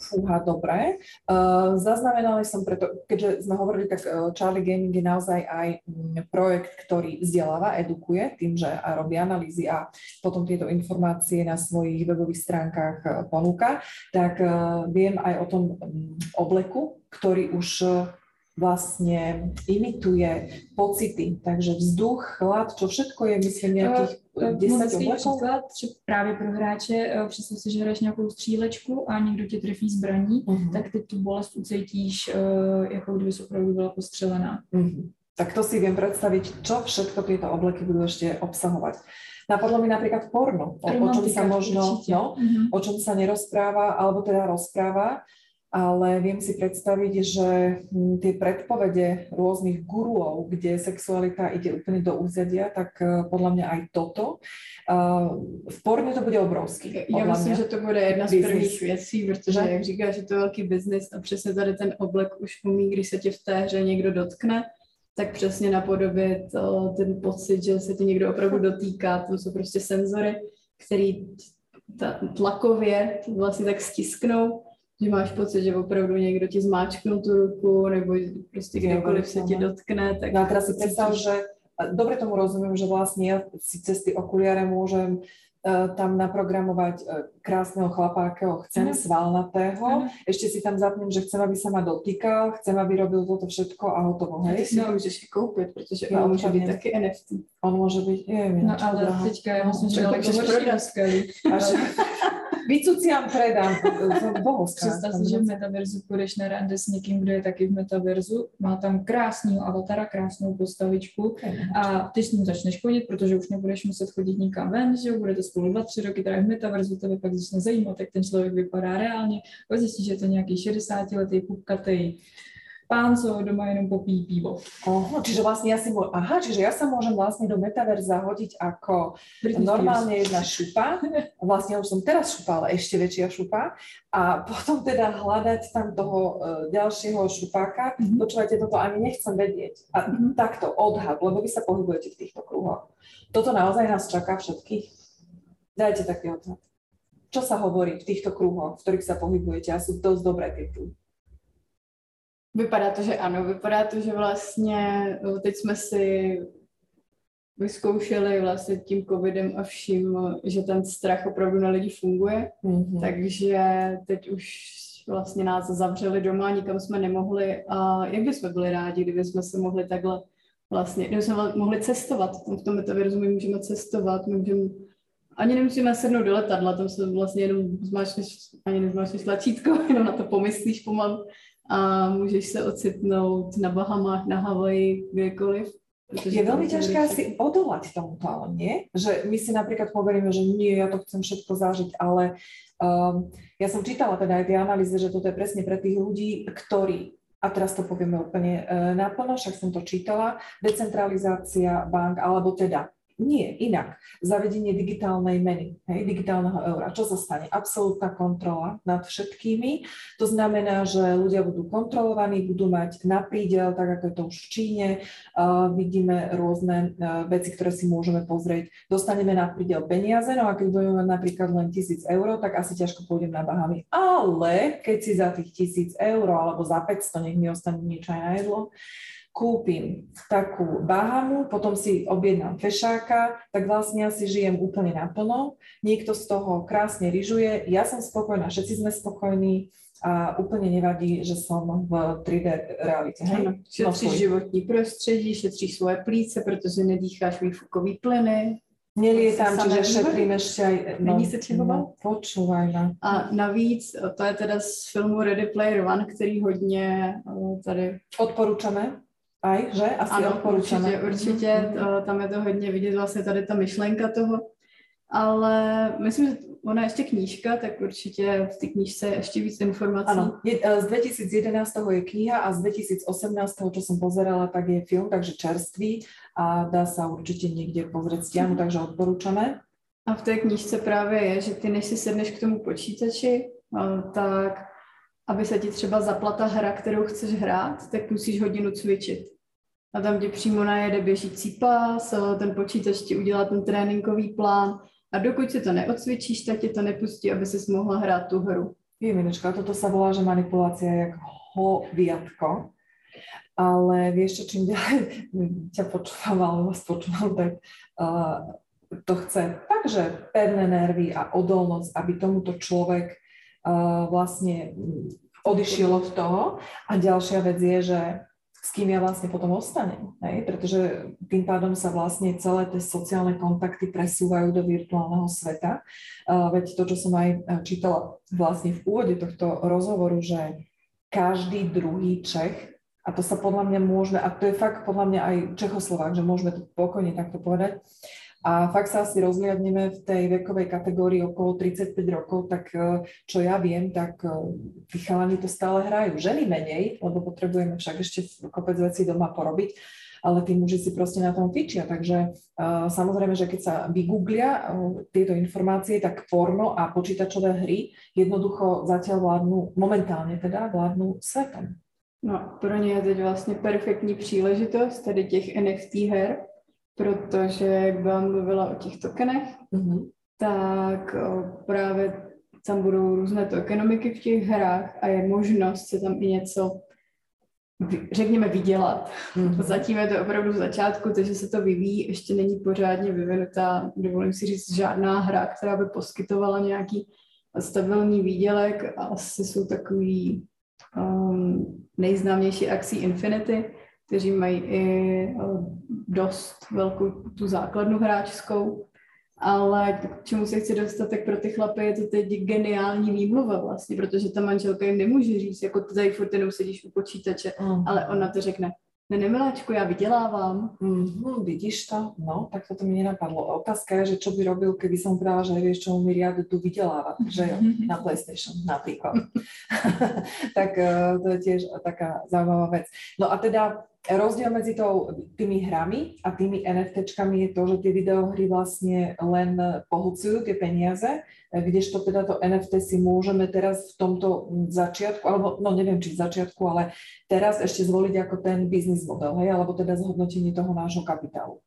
Speaker 1: Fúha, dobre. Uh, zaznamenali som preto, keďže sme hovorili, tak uh, Charlie Gaming je naozaj aj mm, projekt, ktorý vzdeláva, edukuje tým, že a robí analýzy a potom tieto informácie na svojich webových stránkach ponúka, tak viem aj o tom um, obleku, ktorý už vlastne imituje pocity, takže vzduch, chlad, čo všetko je, myslím, nejakých
Speaker 3: Eh,
Speaker 1: 10
Speaker 3: moc hezký
Speaker 1: oblekov.
Speaker 3: příklad, třeba právě pro hráče, eh, představ si, že hraješ nějakou střílečku a někdo tě trefí zbraní,
Speaker 1: Mhm.
Speaker 3: tak ty tu bolest ucítíš, eh, jako kdyby opravdu byla postřelená.
Speaker 1: Mhm. Tak to si viem predstaviť, čo všetko tieto obleky budú ešte obsahovať. Napadlo mi napríklad porno, o, o čom sa možno, no,
Speaker 3: Mhm.
Speaker 1: o čom sa nerozpráva, alebo teda rozpráva, ale viem si predstaviť, že hm, tie predpovede rôznych guruov, kde sexualita ide úplne do úzadia, tak eh, podľa mňa aj toto. eh, V porne to bude obrovský.
Speaker 2: Já myslím, že to bude jedna z
Speaker 1: Business.
Speaker 2: prvních věcí, protože,
Speaker 1: Že?
Speaker 2: jak říkáš, že to je velký biznis a přesně tady ten oblek už umí, když se tě v té hře někdo dotkne, tak přesně napodobit eh, ten pocit, že se tě někdo opravdu *laughs* dotýká. To jsou prostě senzory, který tlakově vlastně tak stisknou, že máš pocit, že opravdu někdo ti zmáčknul tu ruku, nebo prostě kdekoliv se ti dotkne. Tak
Speaker 1: No a teraz si predstav,
Speaker 2: cítíš.
Speaker 1: že a dobre tomu rozumiem, že vlastne ja si cez tie okuliare môžem uh, tam naprogramovať uh, krásneho chlapa, akého chcem,
Speaker 3: Áno.
Speaker 1: svalnatého.
Speaker 3: Áno.
Speaker 1: Ešte si tam zapnem, že chcem, aby sa ma dotýkal, chcem, aby robil toto všetko a hotovo,
Speaker 2: A ty
Speaker 1: hej?
Speaker 2: si to můžeš i koupit, protože
Speaker 1: Já
Speaker 2: ono může být
Speaker 1: odpadně.
Speaker 2: taky NFT.
Speaker 1: On môže byť, neviem,
Speaker 3: No ale
Speaker 1: drahá.
Speaker 3: teďka já myslím, že
Speaker 2: tak
Speaker 3: daleko
Speaker 2: můžeš
Speaker 3: horší
Speaker 2: prodat.
Speaker 3: dneska.
Speaker 1: Až *laughs* vycuciam, predám, bohovská.
Speaker 3: Představ si, že v metaverzu půjdeš na rande s někým, kdo je taky v metaverzu, má tam krásného avatara, krásnou postavičku a ty s ním začneš chodit, protože už nebudeš muset chodit nikam ven, že jo, budete spolu dva, tři roky teda v metaverzu, tebe pak začne zajímat, jak ten člověk vypadá reálně, pak zjistíš, že je to nějaký 60-letý pupkatej pán, co doma jenom popíjí pivo.
Speaker 1: Oho, čiže vlastne ja si môžem, aha, čiže ja sa môžem vlastne do metaverza hodiť ako
Speaker 3: Britney
Speaker 1: normálne jedna šupa, *laughs* vlastne už som teraz šupa, ale ešte väčšia šupa a potom teda hľadať tam toho uh, ďalšieho šupáka.
Speaker 3: Mhm.
Speaker 1: Počúvajte, toto ani nechcem vedieť. A
Speaker 3: Mhm.
Speaker 1: takto odhad, lebo vy sa pohybujete v týchto kruhoch. Toto naozaj nás čaká všetkých? Dajte taký odhad. Čo sa hovorí v týchto kruhoch, v ktorých sa pohybujete a sú dosť dobré tituly?
Speaker 2: Vypadá to, že ano. Vypadá to, že vlastně eh, teď jsme si vyzkoušeli vlastně tím covidem a vším, že ten strach opravdu na lidi funguje.
Speaker 1: Mhm.
Speaker 2: Takže teď už vlastně nás zavřeli doma, nikam jsme nemohli a jak bychom byli rádi, kdyby jsme se mohli takhle vlastně, kdyby jsme mohli cestovat. V tom metaverzu my můžeme cestovat, my můžeme ani nemusíme sednout do letadla, tam se vlastně jenom zmáčneš, ani nezmáčneš tlačítko, *laughs* jenom na to pomyslíš pomalu a můžeš se ocitnout na Bahamách, na Havaji, kdekoliv. protože
Speaker 1: Je veľmi ťažké
Speaker 2: bude
Speaker 1: asi odolať tomuto, ale nie? Že my si napríklad poveríme, že nie, ja to chcem všetko zažiť, ale um, ja som čítala teda aj tie analýzy, že toto je presne pre tých ľudí, ktorí a teraz to povieme úplne uh, naplno, však som to čítala, decentralizácia bank, alebo teda nie, inak. Zavedenie digitálnej meny, hej, digitálneho eura. Čo sa stane? Absolútna kontrola nad všetkými. To znamená, že ľudia budú kontrolovaní, budú mať na prídel, tak ako je to už v Číne. Uh, vidíme rôzne uh, veci, ktoré si môžeme pozrieť. Dostaneme na prídel peniaze, no a keď budeme mať napríklad len tisíc eur, tak asi ťažko pôjdem na Bahamy. Ale keď si za tých tisíc eur alebo za 500, nech mi ostane niečo aj na jedlo, kúpim takú Bahamu, potom si objednám fešáka, tak vlastne ja si žijem úplne naplno. Niekto z toho krásne ryžuje, ja som spokojná, všetci sme spokojní a úplne nevadí, že som v 3D realite.
Speaker 2: Ano, šetříš životní prostředí, šetříš svoje plíce, protože nedýcháš výfukový plyny.
Speaker 1: Nelietam, čiže šetrím ešte aj...
Speaker 2: No, Není se čeho no,
Speaker 1: Počúvaj, no.
Speaker 2: A navíc, to je teda z filmu Ready Player One, který hodně tady...
Speaker 1: Odporúčame? Aj, že? Asi ano,
Speaker 2: odporúčame. Určitě, určitě. Mm-hmm. Tam je to hodně vidět vlastně tady ta myšlenka toho. Ale myslím, že ona je ještě knížka, tak určitě v té knížce je ještě víc informací.
Speaker 1: Ano, z 2011 je kniha a z 2018, čo som pozerala, tak je film, takže čerstvý a dá sa určitě někde pozrieť stiahnu, takže odporúčame.
Speaker 2: A v té knížce právě je, že ty než si sedneš k tomu počítači, tak aby se ti třeba zapla hra, kterou chceš hrát, tak musíš hodinu cvičit. A tam ti přímo najede běžící pás, ten počítač ti udělá ten tréninkový plán a dokud si to neodcvičíš, tak ti to nepustí, aby si mohla hrát tu hru.
Speaker 1: Jeminečka, toto sa volá, že manipulácia je jak hoviatko. Ale vieš čo, čím ďalej ťa počúvam, alebo vás počúvam, tak uh, to chce takže pevné nervy a odolnosť, aby tomuto človek vlastne odišiel od toho. A ďalšia vec je, že s kým ja vlastne potom ostanem. Hej? Pretože tým pádom sa vlastne celé tie sociálne kontakty presúvajú do virtuálneho sveta. Veď to, čo som aj e, čítala vlastne v úvode tohto rozhovoru, že každý druhý Čech, a to sa podľa mňa môžeme, a to je fakt podľa mňa aj Čechoslovák, že môžeme to pokojne takto povedať, a fakt sa asi rozliadneme v tej vekovej kategórii okolo 35 rokov, tak e, čo ja viem, tak tí chalani to stále hrajú. Ženy menej, lebo potrebujeme však ešte kopec vecí doma porobiť, ale tí muži si proste na tom fičia. Takže uh, samozrejme, že keď sa vygooglia uh, tieto informácie, tak porno a počítačové hry jednoducho zatiaľ vládnu, momentálne teda vládnu svetom.
Speaker 2: No, pro ně je teď vlastně perfektní příležitost tady těch NFT her, protože jak vám mluvila o těch tokenech, mm-hmm. tak právě tam budou různé tokenomiky v těch hrách a je možnost se tam i něco, řekněme, vydělat. Mm-hmm. *laughs* Zatím je to opravdu v začátku, takže se to vyvíjí, ještě není pořádně vyvinutá, dovolím si říct, žádná hra, která by poskytovala nějaký stabilní výdělek a asi jsou takový um, nejznámější akcí Infinity, kteří mají i eh, dost velkou tu základnu hráčskou, ale k čemu se chci dostat, tak pro ty chlapy je to teď geniální výmluva vlastně, protože ta manželka jim nemůže říct, jako ty tady furt jenom sedíš u počítače, mm. ale ona to řekne, ne, ne, miláčku, já vydělávám.
Speaker 1: Mm, vidíš to? No, tak to mi nenapadlo. Otázka je, že čo by robil, keby som povedala, že vieš, čo mi riadu tu vydělávat, že jo, *laughs* na PlayStation napríklad. *laughs* tak eh, to je tiež taká zaujímavá vec. No a teda Rozdiel medzi tou, tými hrami a tými NFTčkami je to, že tie videohry vlastne len pohľcujú tie peniaze, kdežto teda to NFT si môžeme teraz v tomto začiatku, alebo no neviem, či v začiatku, ale teraz ešte zvoliť ako ten business model, hej, alebo teda zhodnotenie toho nášho kapitálu.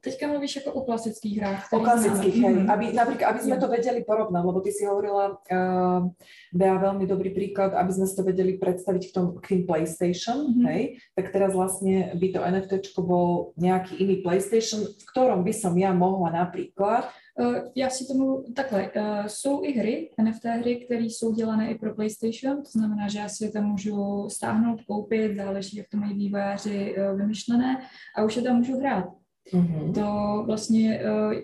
Speaker 3: Teďka mluvíš jako o klasických hrách.
Speaker 1: O klasických, hej. Mhm. Aby, napríklad, aby sme to vedeli porovnať, lebo ty si hovorila, uh, Bea, veľmi dobrý príklad, aby sme si to vedeli predstaviť k, tom, k tým PlayStation, mm-hmm. hej, tak teraz vlastne by to NFT bol nejaký iný PlayStation, v ktorom by som ja mohla napríklad
Speaker 3: Uh, já si tomu takhle, uh, jsou i hry, NFT hry, které jsou dělané i pro PlayStation, to znamená, že já si je tam můžu stáhnout, koupit, záleží, jak to mají vývojáři vymyšlené a už je tam můžu hrát. Mm-hmm. To vlastně uh,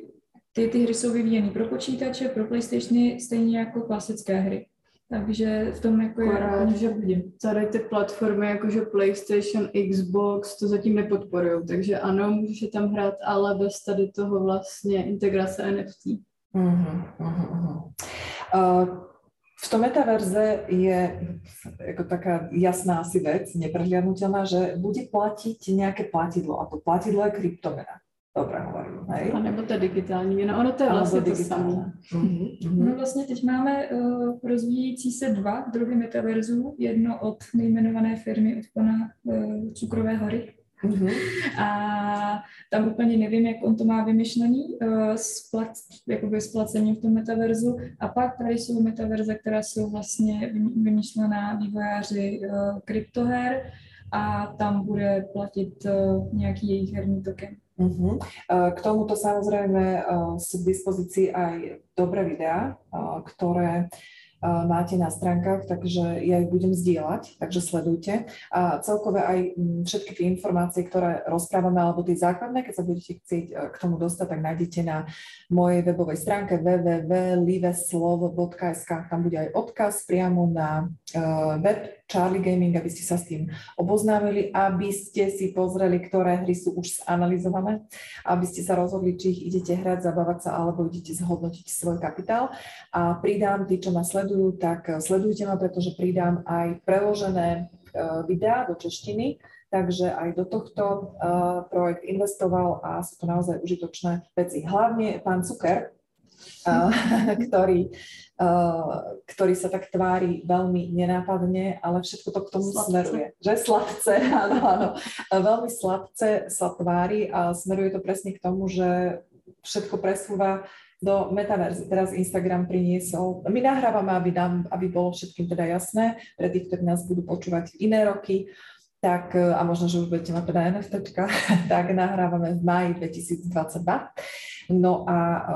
Speaker 3: ty, ty hry jsou vyvíjeny pro počítače, pro PlayStationy, stejně jako klasické hry. Takže v tom jako
Speaker 2: Akorát, je, že. Tady ty platformy jakože PlayStation, Xbox to zatím nepodporují, takže ano, můžeš je tam hrát, ale bez tady toho vlastně integrace NFT. Uh-huh, uh-huh.
Speaker 1: Uh, v tom metaverze je jako taká jasná asi vec, neprehliadnutelná, že bude platiť nějaké platidlo a to platidlo je kryptomena. Dobré hovorím, hej?
Speaker 2: A nebo to digitální měna, ono to je vlastně to samé.
Speaker 3: Mm-hmm. No vlastně teď máme uh, rozvíjející se dva druhy metaverzů, jedno od nejmenované firmy od pana uh, Cukrové hory, Mm-hmm. *laughs* A tam úplně nevím, jak on to má vymyšlený, uh, splat, jakoby splacení v tom metaverzu. A pak tady jsou metaverze, které jsou vlastně vymyšlená vývojáři uh, kryptoher a tam bude platit uh, nějaký jejich herní token.
Speaker 1: Uh-huh. K tomuto samozrejme sú k dispozícii aj dobré videá, ktoré máte na stránkach, takže ja ich budem zdieľať, takže sledujte. A celkové aj všetky tie informácie, ktoré rozprávame, alebo tie základné, keď sa budete chcieť k tomu dostať, tak nájdete na mojej webovej stránke www.liveslov.sk. Tam bude aj odkaz priamo na web Charlie Gaming, aby ste sa s tým oboznámili, aby ste si pozreli, ktoré hry sú už zanalizované, aby ste sa rozhodli, či ich idete hrať, zabávať sa, alebo idete zhodnotiť svoj kapitál. A pridám, tí, čo ma sledujú, tak sledujte ma, pretože pridám aj preložené uh, videá do češtiny, takže aj do tohto uh, projekt investoval a sú to naozaj užitočné veci. Hlavne pán Cuker, *laughs* ktorý, ktorý sa tak tvári veľmi nenápadne, ale všetko to k tomu sladce. smeruje. Že sladce, *laughs* áno, áno. Veľmi sladce sa tvári a smeruje to presne k tomu, že všetko presúva do metaverzy. Teraz Instagram priniesol. My nahrávame, aby, nám, aby bolo všetkým teda jasné, pre tých, ktorí nás budú počúvať iné roky, tak, a možno, že už budete mať teda NFT, *laughs* tak nahrávame v máji 2022 No a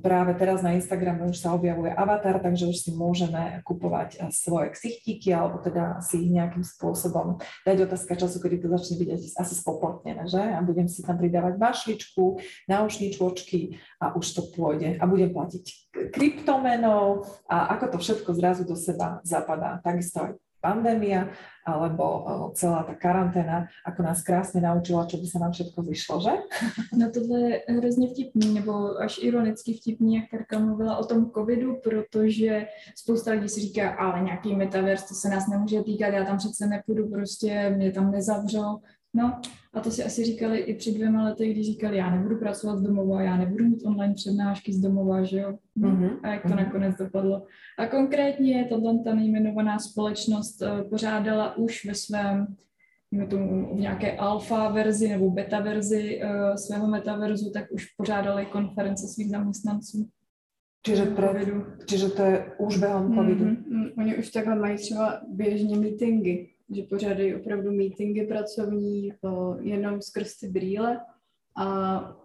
Speaker 1: práve teraz na Instagrame už sa objavuje avatar, takže už si môžeme kupovať svoje ksichtíky alebo teda si ich nejakým spôsobom dať otázka času, kedy to začne byť asi spoplatnené, že? A budem si tam pridávať mašličku, náušničočky a už to pôjde a budem platiť kryptomenou a ako to všetko zrazu do seba zapadá. Takisto aj pandémia alebo celá ta karanténa, ako nás krásně naučila, čo by se nám všetko vyšlo, že? *laughs*
Speaker 3: No tohle je hrozně vtipný, nebo až ironicky vtipný, jak Karka mluvila o tom covidu, protože spousta lidí si říká, ale nějaký metaverse, to se nás nemůže týkat, já tam přece nepůjdu, prostě mě tam nezavřou. No a to si asi říkali i před dvěma lety, když říkali, já nebudu pracovat z domova, já nebudu mít online přednášky z domova, že jo? Mm-hmm. A jak to mm-hmm. nakonec dopadlo. A konkrétně tato ta nejmenovaná společnost uh, pořádala už ve svém tomu, v nějaké alfa verzi nebo beta verzi uh, svého metaverzu, tak už pořádali konference svých zaměstnanců.
Speaker 1: Čiže, pre, čiže to je už během covidu. Mm-hmm.
Speaker 2: Oni už takhle mají třeba běžně meetingy že pořádají opravdu meetingy pracovní o, jenom skrz ty brýle. A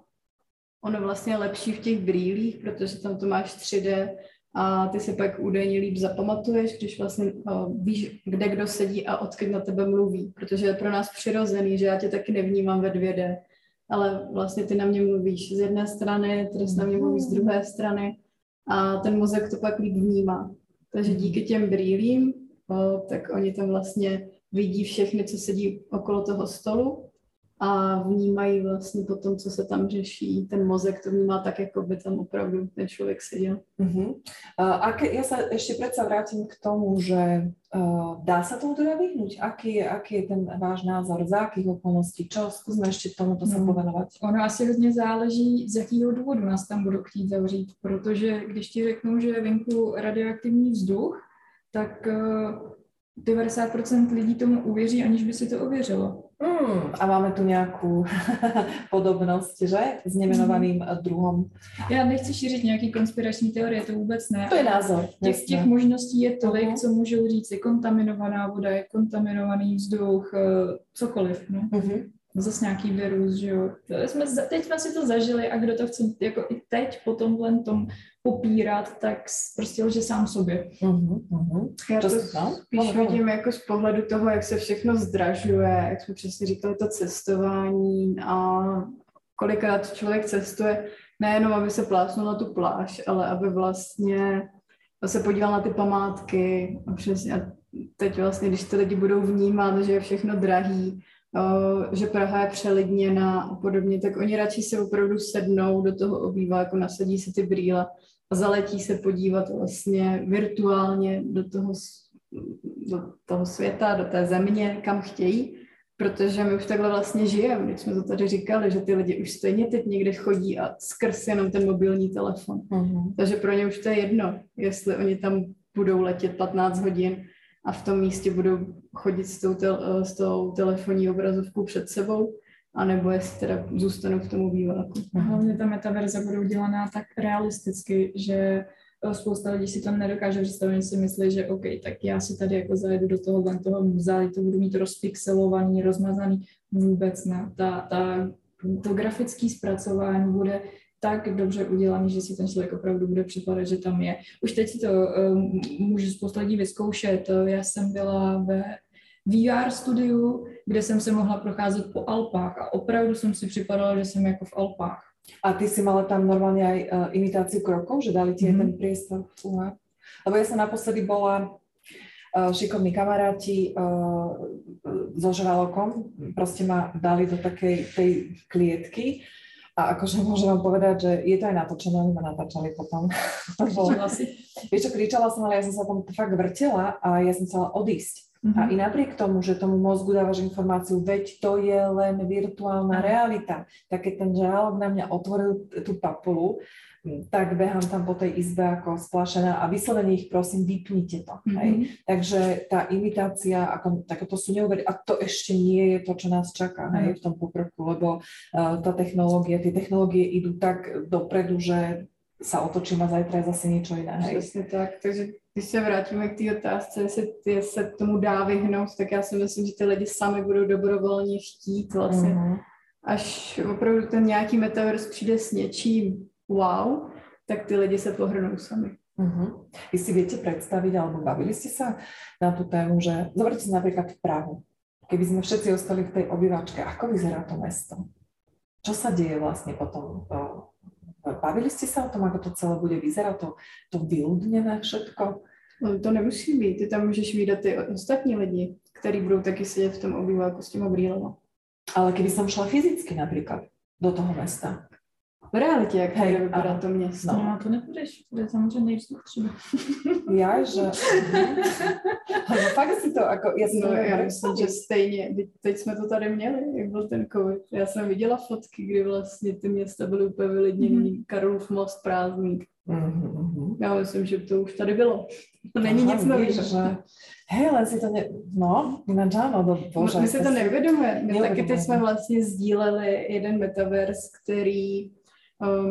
Speaker 2: ono vlastně je lepší v těch brýlích, protože tam to máš 3D a ty se pak údajně líp zapamatuješ, když vlastně o, víš, kde kdo sedí a odkud na tebe mluví, protože je pro nás přirozený, že já tě taky nevnímám ve 2D, ale vlastně ty na mě mluvíš z jedné strany, ty na mě mluví z druhé strany a ten mozek to pak líp vnímá. Takže díky těm brýlím tak oni tam vlastně vidí všechny, co sedí okolo toho stolu a vnímají vlastně potom, co se tam řeší. Ten mozek to vnímá tak, jako by tam opravdu ten člověk seděl.
Speaker 1: Uh-huh. A ke, ja sa ešte predsa vrátim k tomu, že uh, dá sa tomu teda vyhnúť? Aký je, aký je ten váš názor? Za akých okolností? Čo? Zkusme ještě tomuto se hmm. povenovat.
Speaker 3: Ono asi hodně záleží, z jakého důvodu nás tam budou chtít zavřít, protože když ti řeknou, že je venku radioaktivní vzduch, tak 90% eh, lidí tomu uvěří, aniž by si to ověřilo.
Speaker 1: Hmm, a máme tu nějakou *laughs* podobnost, že? S nemenovaným mm. druhom.
Speaker 3: Já nechci šířit nějaký konspirační teorie, to vůbec ne.
Speaker 1: To je názor.
Speaker 3: Těch, těch možností je tolik, uh-huh. co můžou říct, je kontaminovaná voda, je kontaminovaný vzduch, eh, cokoliv. No. Uh-huh zase nějaký virus, že jo. Jsme, teď jsme si to zažili a kdo to chce jako i teď po tomhle tom popírat, tak prostě lže sám sobě. Uh-huh,
Speaker 2: uh-huh. Já to, to spíš uh-huh. vidím jako z pohledu toho, jak se všechno zdražuje, jak jsme přesně říkali, to cestování a kolikrát člověk cestuje nejenom, aby se plásnul na tu pláž, ale aby vlastně se podíval na ty památky a přesně teď vlastně, když ty lidi budou vnímat, že je všechno drahý, že Praha je přelidněna a podobně, tak oni radši se opravdu sednou do toho obýváku, nasadí si ty brýle a zaletí se podívat vlastně virtuálně do toho, do toho světa, do té země, kam chtějí, protože my už takhle vlastně žijeme, když jsme to tady říkali, že ty lidi už stejně teď někde chodí a skrz jenom ten mobilní telefon. Uh-huh. Takže pro ně už to je jedno, jestli oni tam budou letět 15 hodin a v tom místě budou chodit s tou, tel, eh, s tou telefonní obrazovkou před sebou, anebo jestli teda zůstanou v tom výváku.
Speaker 3: Hlavně ta metaverze budou dělaná tak realisticky, že eh, spousta lidí si to nedokáže představit, oni si myslí, že OK, tak já si tady jako zajedu do toho, toho muzea, to budu mít rozpixelovaný, rozmazaný, vůbec ne. Ta, ta, to grafické zpracování bude tak dobře udělaný, že si ten člověk opravdu bude připadat, že tam je. Už teď si to um, můžu spousta lidí vyzkoušet. Já jsem byla ve VR studiu, kde jsem se mohla procházet po Alpách a opravdu jsem si připadala, že jsem jako v Alpách.
Speaker 1: A ty si mala tam normálně aj uh, imitáciu krokov, že dali ti mm-hmm. ten priestor? Uh, lebo ja som naposledy bola uh, šikovní kamaráti uh, so žralokom, proste ma dali do takej tej klietky a akože môžem vám povedať, že je to aj natočené, oni ma natáčali potom. *laughs* Vieš čo, kričala som, ale ja som sa tam fakt vrtela a ja som chcela odísť. Mm-hmm. A i napriek tomu, že tomu mozgu dávaš informáciu, veď to je len virtuálna realita, tak keď ten žralok na mňa otvoril tú papulu, tak behám tam po tej izbe ako splašená a vyslovene ich prosím, vypnite to. Mm-hmm. Hej? Takže tá imitácia, ako, tak to sú neuver... A to ešte nie je to, čo nás čaká mm-hmm. hej, v tom pokroku, lebo uh, tá technológia, tie technológie idú tak dopredu, že sa otočím a zajtra je zase niečo iné. Hej.
Speaker 2: Přesně tak, takže když se vrátíme k té otázce, jestli ty se tomu dá vyhnout, tak já si myslím, že ty lidi sami budou dobrovolně chtít vlastně. Mm-hmm. Až opravdu ten nějaký metaverse přijde s něčím wow, tak ty lidi se pohrnou sami.
Speaker 1: Uh-huh. Vy si viete predstaviť, alebo bavili ste sa na tú tému, že zoberte si napríklad Prahu. Keby sme všetci ostali v tej obývačke, ako vyzerá to mesto? Čo sa deje vlastne potom? Bavili ste sa o tom, ako to celé bude vyzerať, to, to vyľudnené všetko?
Speaker 2: No, to nemusí být, ty tam můžeš vydat ty ostatní lidi, kteří budou taky sedět v tom obýváku s těma brýlema.
Speaker 1: Ale keby som šla fyzicky napríklad do toho mesta,
Speaker 2: v realitě, jak Hej, vypadá to město.
Speaker 3: No, no to nepůjdeš, to je samozřejmě nejvíc třeba. *laughs*
Speaker 1: Já, že... *laughs* Ale fakt si to, jako, já si
Speaker 2: no, to já myslím, že stejně, teď jsme to tady měli, jak byl ten covid. Já jsem viděla fotky, kdy vlastně ty města byly úplně vylidněný, mm-hmm. Karlův most prázdný. Mm-hmm. Já myslím, že to už tady bylo. To není Aha, nic nového. Že...
Speaker 1: Hej, len si to ne... No, ináč áno, do,
Speaker 2: bože. My si to neuvědomujeme. My taky teď jsme vlastně sdíleli jeden metaverse, který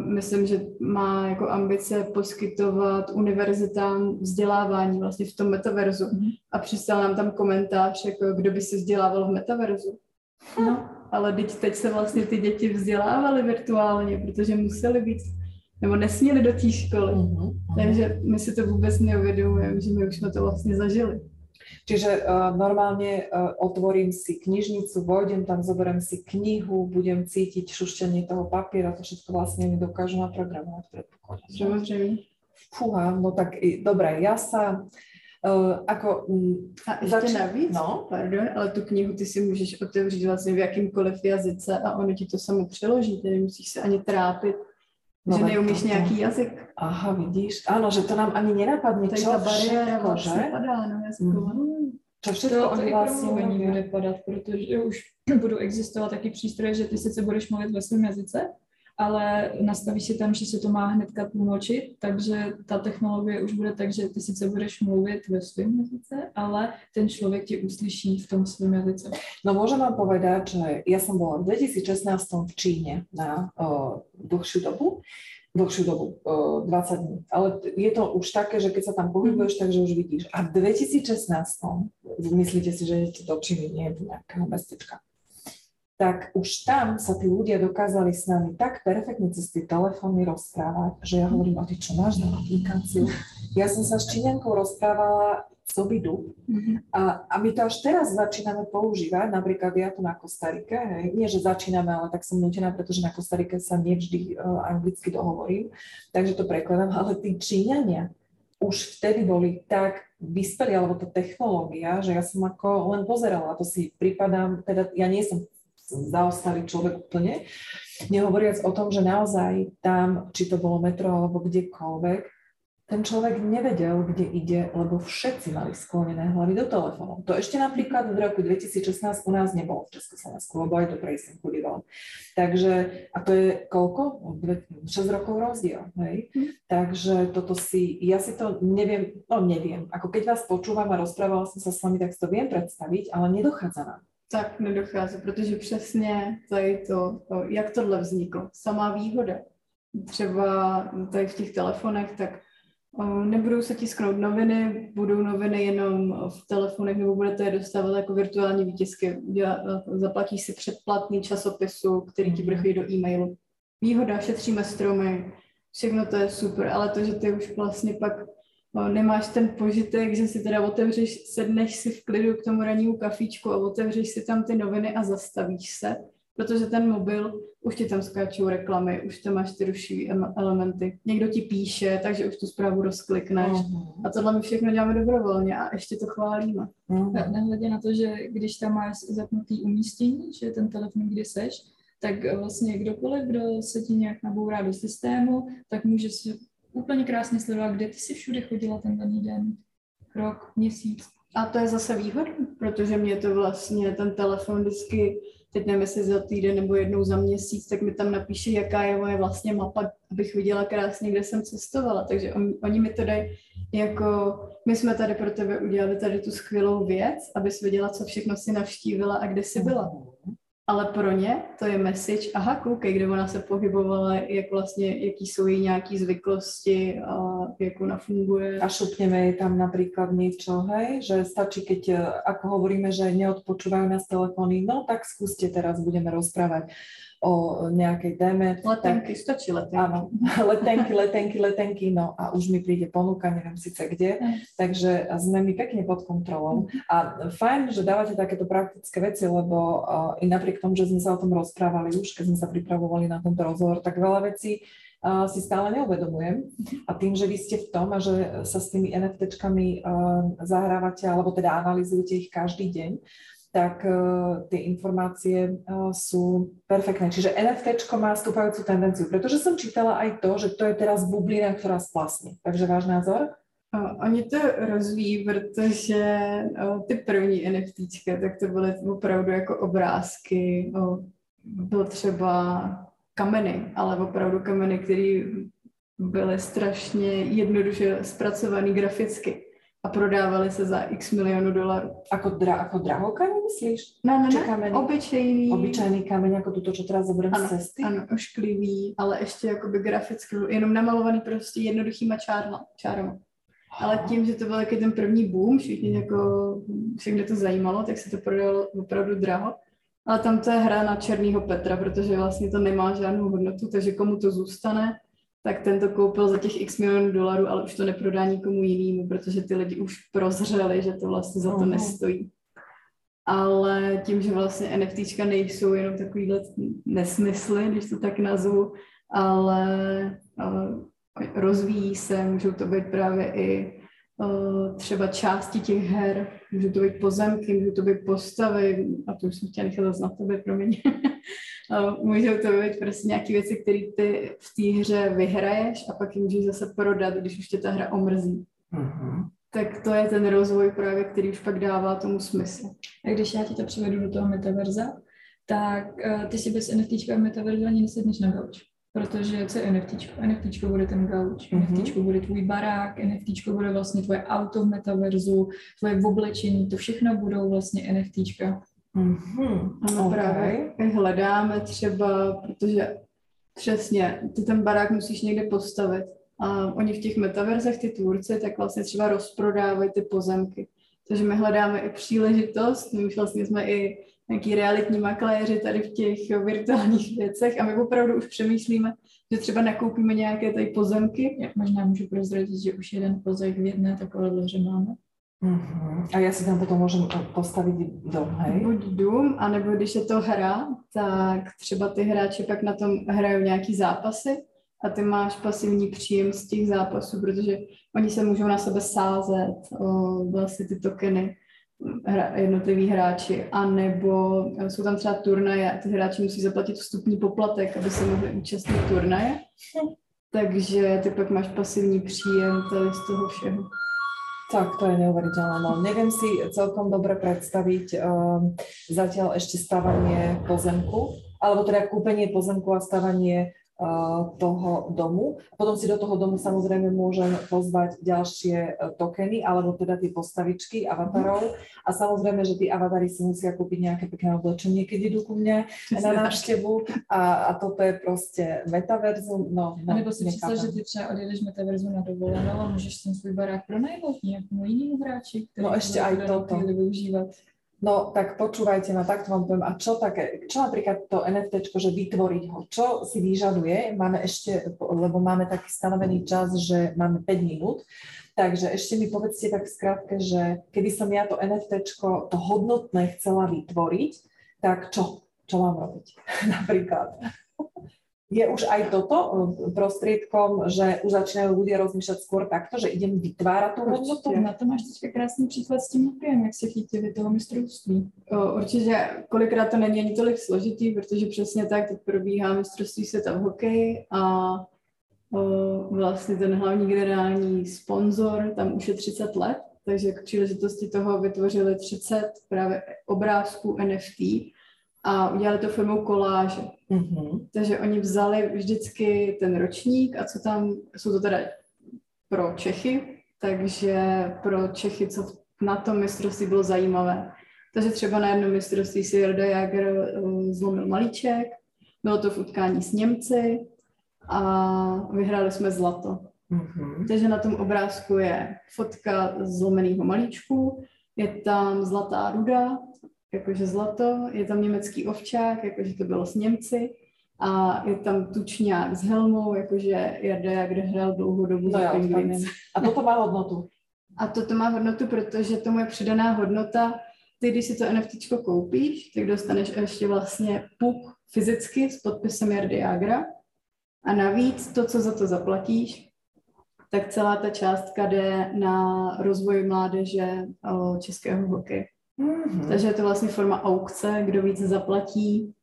Speaker 2: myslím, že má jako ambice poskytovat univerzitám vzdělávání vlastně v tom metaverzu. Mm-hmm. A přistal nám tam komentář, jako kdo by se vzdělával v metaverzu. No, ale teď, teď se vlastně ty děti vzdělávaly virtuálně, protože museli být, nebo nesměli do té školy. Mm-hmm. Takže my si to vůbec neuvědomujeme, že my už jsme to vlastně zažili.
Speaker 1: Čiže uh, normálne uh, otvorím si knižnicu, vojdem tam, zoberiem si knihu, budem cítiť šušťanie toho papiera, to všetko vlastne mi dokážu naprogramovať, predpokladám.
Speaker 2: Samozrejme.
Speaker 1: Fúha, no tak dobre, ja sa Uh, ako,
Speaker 2: um, a ještě zač- navíc, no? pardon, ale tu knihu ty si můžeš otevřít vlastně v jakýmkoliv jazyce a ono ti to samo přeloží, tedy musíš se ani trápit No, že neumíš to, nějaký jazyk.
Speaker 1: Aha, vidíš. Ano, že to nám ani nenapadne.
Speaker 2: To je ta bariéra vlastně padá, no, jazyková. Mm.
Speaker 1: To všechno to, to vlastně
Speaker 3: bude padat, protože už *clears throat* budou existovat taky přístroje, že ty sice budeš mluvit ve svém jazyce, ale nastavíš si tam, že se to má hnedka tlumočit, takže ta technologie už bude tak, že ty sice budeš mluvit ve svém jazyce, ale ten člověk tě uslyší v tom svém jazyce.
Speaker 1: No môžem vám povedať, že ja som bola v 2016 v Číne na uh, dlhšiu dobu, dlhšiu dobu, uh, 20 dní. Ale je to už také, že keď sa tam pohybuješ, mm. takže už vidíš. A v 2016, myslíte si, že idete do Číny, nie do nejakého mestečka tak už tam sa tí ľudia dokázali s nami tak perfektne cez tie telefóny rozprávať, že ja hovorím, a ty čo máš na aplikáciu? Ja som sa s Číňankou rozprávala z obidu mm-hmm. a, a my to až teraz začíname používať, napríklad ja tu na Kostarike, hej, nie že začíname, ale tak som nutená, pretože na Kostarike sa nevždy uh, anglicky dohovorím, takže to prekladám, *laughs* ale tí Číňania už vtedy boli tak vyspeli, alebo tá technológia, že ja som ako len pozerala, to si pripadám, teda ja nie som zaostalý človek úplne. Nehovoriac o tom, že naozaj tam, či to bolo metro alebo kdekoľvek, ten človek nevedel, kde ide, lebo všetci mali sklonené hlavy do telefónu. To ešte napríklad v roku 2016 u nás nebolo v Československu, lebo aj to prejsem chodívala. Takže, a to je koľko? 6 rokov rozdiel, hej? Hm. Takže toto si, ja si to neviem, no neviem, ako keď vás počúvam a rozprávala som sa s vami, tak si to viem predstaviť, ale nedochádza nám.
Speaker 2: Tak nedochází, protože přesně tady to, jak tohle vzniklo, samá výhoda. Třeba tady v těch telefonech, tak nebudou se tisknout noviny, budou noviny jenom v telefonech, nebo budete je dostávat jako virtuální výtisky. Zaplatíš si předplatný časopisu, který ti bude chodit do e-mailu. výhoda, šetříme stromy, všechno to je super, ale to, že ty už vlastně pak nemáš ten požitek, že si teda otevřeš, sedneš si v klidu k tomu rannímu kafíčku a otevřeš si tam ty noviny a zastavíš se, protože ten mobil, už ti tam skáčou reklamy, už tam máš ty rušivý elementy. Někdo ti píše, takže už tu zprávu rozklikneš. Uh-huh. A tohle my všechno děláme dobrovolně a ještě to chválíme.
Speaker 3: Uh-huh. Nehledě na to, že když tam máš zapnutý umístění, že ten telefon, kdy seš, tak vlastně kdokoliv, kdo se ti nějak nabourá do systému, tak může si úplně krásně sledovat, kde ty si všude chodila ten daný den, rok, měsíc.
Speaker 2: A to je zase výhoda, protože mě to vlastně ten telefon vždycky, teď nevím, jestli za týden nebo jednou za měsíc, tak mi tam napíše, jaká je moje vlastně mapa, abych viděla krásně, kde jsem cestovala. Takže on, oni mi to dají jako, my jsme tady pro tebe udělali tady tu skvělou věc, abys viděla, co všechno si navštívila a kde jsi byla ale pro ně to je message, aha, koukej, kde ona se pohybovala, jak vlastně, jaký jsou její nějaký zvyklosti a jak ona funguje.
Speaker 1: A šupneme jej tam napríklad niečo, hej, že stačí, keď, eh, ako hovoríme, že neodpočúvajú nás telefóny, no tak skúste teraz, budeme rozprávať o nejakej téme.
Speaker 2: Letenky, tak, stačí letenky.
Speaker 1: Áno, *laughs* letenky, letenky, letenky, no a už mi príde ponuka, neviem síce kde, takže sme mi pekne pod kontrolou. A fajn, že dávate takéto praktické veci, lebo uh, i napriek tomu, že sme sa o tom rozprávali už, keď sme sa pripravovali na tento rozhovor, tak veľa vecí uh, si stále neuvedomujem. A tým, že vy ste v tom a že sa s tými NFTčkami uh, zahrávate, alebo teda analizujete ich každý deň, tak uh, tie informácie uh, sú perfektné. Čiže NFT má stúpajúcu tendenciu, pretože som čítala aj to, že to je teraz bublina, ktorá splasne. Takže váš názor?
Speaker 2: Oni to rozvíjí, protože uh, ty první NFTčka, tak to byly opravdu jako obrázky, uh, byl třeba kameny, ale opravdu kameny, které byly strašně jednoduše zpracované graficky a prodávali se za x milionů dolarů.
Speaker 1: Ako, dra, ako drahokameň myslíš?
Speaker 2: Ne, ne, ne, obyčejný.
Speaker 1: Obyčejný kameň, jako tuto, čo teraz zoberiem z cesty?
Speaker 2: Ano, ošklivý, ale ještě jakoby graficky, jenom namalovaný prostě jednoduchýma čárma, čárama. Ale tím, že to byl jaký ten první boom, všichni jako, všechny to zajímalo, tak se to prodalo opravdu draho. Ale tam to je hra na černýho Petra, protože vlastně to nemá žádnou hodnotu, takže komu to zůstane, tak ten to koupil za těch x milionů dolarů, ale už to neprodá nikomu jinému, protože ty lidi už prozřeli, že to vlastně za to nestojí. Ale tím, že vlastně NFTčka nejsou jenom takovýhle nesmysly, když to tak nazvu, ale uh, rozvíjí se, můžou to být právě i uh, třeba části těch her, můžou to být pozemky, můžou to být postavy, a to už jsem chtěla nechat na tebe, promiň. *laughs* můžou to být prostě nějaké věci, které ty v té hře vyhraješ a pak je můžeš zase prodat, když už tě ta hra omrzí. Mm-hmm. Tak to je ten rozvoj právě, který už pak dává tomu smysl.
Speaker 3: A když já ti to přivedu do toho metaverza, tak uh, ty si bez NFT a metaverza ani nesedneš na gauč. Protože co je NFT? NFT bude ten gauč, mm-hmm. NFT bude tvůj barák, NFT bude vlastně tvoje auto v metaverzu, tvoje oblečení, to všechno budou vlastně NFT.
Speaker 2: Mm-hmm. Ano, okay. právě hledáme třeba, protože přesně, ty ten barák musíš někde postavit a oni v těch metaverzech, ty tvůrci, tak vlastně třeba rozprodávají ty pozemky. Takže my hledáme i příležitost, my už vlastně jsme i nějaký realitní makléři tady v těch virtuálních věcech a my opravdu už přemýšlíme, že třeba nakoupíme nějaké tady pozemky.
Speaker 3: Já možná můžu prozradit, že už jeden pozemk v jedné takové loře máme.
Speaker 1: Uh-huh. A já si tam potom eh, postavit dům, hej?
Speaker 2: Buď dům, anebo když je to hra, tak třeba ty hráči pak na tom hrajou nějaký zápasy a ty máš pasivní příjem z těch zápasů, protože oni se můžou na sebe sázet, o, vlastně ty tokeny, hra, jednotliví hráči, anebo jsou tam třeba turnaje a ty hráči musí zaplatit vstupní poplatek, aby se mohli účastnit turnaje. Takže ty pak máš pasivní příjem tady z toho všeho.
Speaker 1: Tak, to je neuveriteľné. No, neviem si celkom dobre predstaviť um, zatiaľ ešte stavanie pozemku, alebo teda kúpenie pozemku a stavanie toho domu. Potom si do toho domu samozrejme môžem pozvať ďalšie e, tokeny, alebo teda tie postavičky avatarov. A samozrejme, že tí avatary si musia kúpiť nejaké pekné oblečenie, keď idú ku mne na návštevu. A, a toto je prostě metaverzum. No,
Speaker 3: no, nebo si představ, že ty třeba odjedeš metaverzu na dovolenou a můžeš ten svůj barák pronajmout nějakému jinému hráči,
Speaker 1: který no, ještě aj toto.
Speaker 3: využívat.
Speaker 1: No tak počúvajte ma, takto vám poviem. A čo také, čo napríklad to NFT, že vytvoriť ho, čo si vyžaduje? Máme ešte, lebo máme taký stanovený čas, že máme 5 minút, takže ešte mi povedzte tak skrátke, že keby som ja to NFT, to hodnotné chcela vytvoriť, tak čo? Čo mám robiť *laughs* napríklad? Je už aj toto eh, prostriedkom, že už začínajú ľudia rozmýšľať skôr takto, že idem vytvárať tú hodnotu?
Speaker 3: Na to máš teďka krásný příklad s tím hokejem, jak se chytili toho mistrovství.
Speaker 2: Určitě kolikrát to není ani tolik složitý, protože přesně tak teď probíhá mistrovství světa v hokeji a o, vlastně ten hlavní generální sponzor tam už je 30 let, takže k příležitosti toho vytvořili 30 právě obrázků NFT a udělali to formou koláže. Mm-hmm. Takže oni vzali vždycky ten ročník a co tam, jsou to teda pro Čechy, takže pro Čechy, co na tom mistrovství bylo zajímavé. Takže třeba na jednom mistrovství si Jarda Jager eh, zlomil malíček, bylo to v utkání s Němci a vyhráli jsme zlato. Mm-hmm. Takže na tom obrázku je fotka zlomeného malíčku, je tam zlatá ruda, jakože zlato, je tam německý ovčák, jakože to bylo s Němci, a je tam tučňák s helmou, jakože Jarda Jagr hrál dlouhou dobu no za
Speaker 1: pingvinem. A toto má hodnotu.
Speaker 2: A toto má hodnotu, protože tomu je přidaná hodnota. Ty, když si to NFT koupíš, tak dostaneš ještě vlastně puk fyzicky s podpisem Jardy Jagra. A navíc to, co za to zaplatíš, tak celá ta částka jde na rozvoj mládeže českého hokeje. Mm-hmm. Takže je to vlastně forma aukce, kdo víc zaplatí,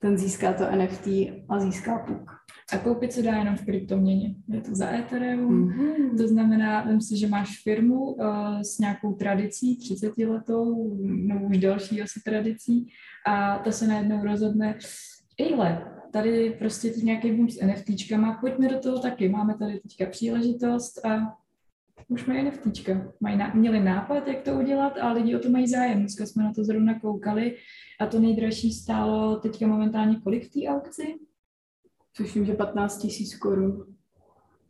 Speaker 2: ten získá to NFT a získá puk.
Speaker 3: A koupit se dá jenom v kryptoměně. Je to za Ethereum, mm-hmm. to znamená, vím si, že máš firmu uh, s nějakou tradicí, 30 letou, no už další asi tradicí, a ta se najednou rozhodne, ejle, tady prostě tu nějaký boom s NFTčkama, pojďme do toho taky, máme tady teďka příležitost a už mají NFTčka. Mají na, měli nápad, jak to udělat a lidi o to mají zájem. Dneska jsme na to zrovna koukali a to nejdražší stálo teďka momentálně kolik v té aukci?
Speaker 2: Tuším, že 15 tisíc korun.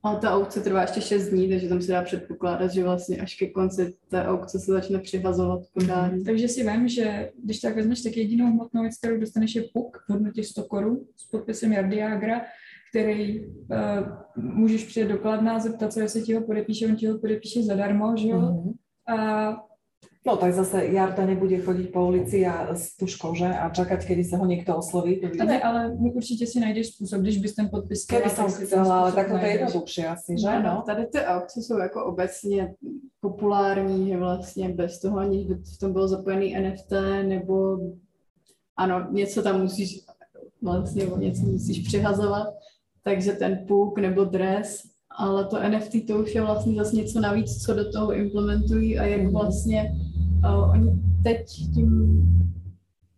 Speaker 2: Ale ta aukce trvá ještě 6 dní, takže tam se dá předpokládat, že vlastně až ke konci té aukce se začne přihazovat podání.
Speaker 3: Mm, takže si vím, že když tak vezmeš, tak jedinou hmotnou věc, kterou dostaneš je puk v hodnotě 100 korun s podpisem Jardiagra který uh, můžeš přijet do Kladna, zeptat se, jestli ti ho podepíše, on ti ho podepíše zadarmo, že jo? Mm-hmm. A
Speaker 1: No tak zase Jarda nebude chodit po ulici a s tuškou, že? A čekat, kdy se ho někdo osloví.
Speaker 3: To ne, ale určitě si najdeš způsob, když bys ten podpis
Speaker 1: chtěla. Kdyby jsem chcela, ale tak to je jednodušší asi, že? No, no.
Speaker 2: Tady ty aukce jsou jako obecně populární, že vlastně bez toho, aniž by v tom bylo zapojený NFT, nebo ano, něco tam musíš vlastně něco musíš přihazovat, takže ten puk nebo dres, ale to NFT to už je vlastně zase něco navíc, co do toho implementují a jak mhm. vlastně uh, oni teď tím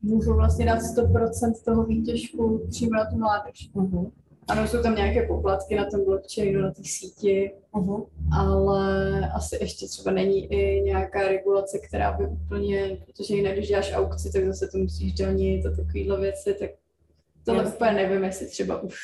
Speaker 2: můžou vlastně dát 100% toho výtěžku přímo na tu mládež. Uh-huh. Ano, jsou tam nějaké poplatky na tom blockchainu, na té síti, uh-huh. ale asi ještě třeba není i nějaká regulace, která by úplně, protože jinak, když děláš aukci, tak zase to musíš danit a takovéhle věci, tak tohle úplně nevím, jestli třeba už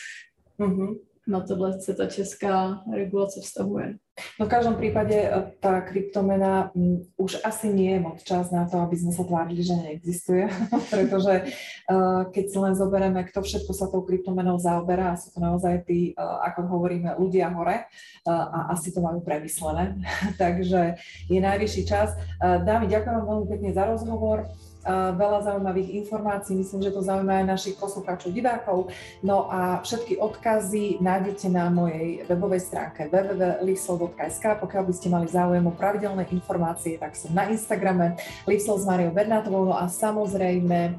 Speaker 2: uh-huh na tohle se ta česká regulace vztahuje.
Speaker 1: No v každom prípade e, tá kryptomena m, už asi nie je moc čas na to, aby sme sa tvárili, že neexistuje, *laughs* pretože uh, keď si len zoberieme, kto všetko sa tou kryptomenou zaoberá, a sú to naozaj tí, uh, ako hovoríme, ľudia hore uh, a asi to majú premyslené, *laughs* takže je najvyšší čas. Uh, dámy, ďakujem vám veľmi pekne za rozhovor veľa zaujímavých informácií, myslím, že to zaujíma aj našich poslucháčov, divákov. No a všetky odkazy nájdete na mojej webovej stránke www.lifsol.sk. Pokiaľ by ste mali záujem o pravidelné informácie, tak som na Instagrame Lifsol s Mariou Bernátovou. No a samozrejme e,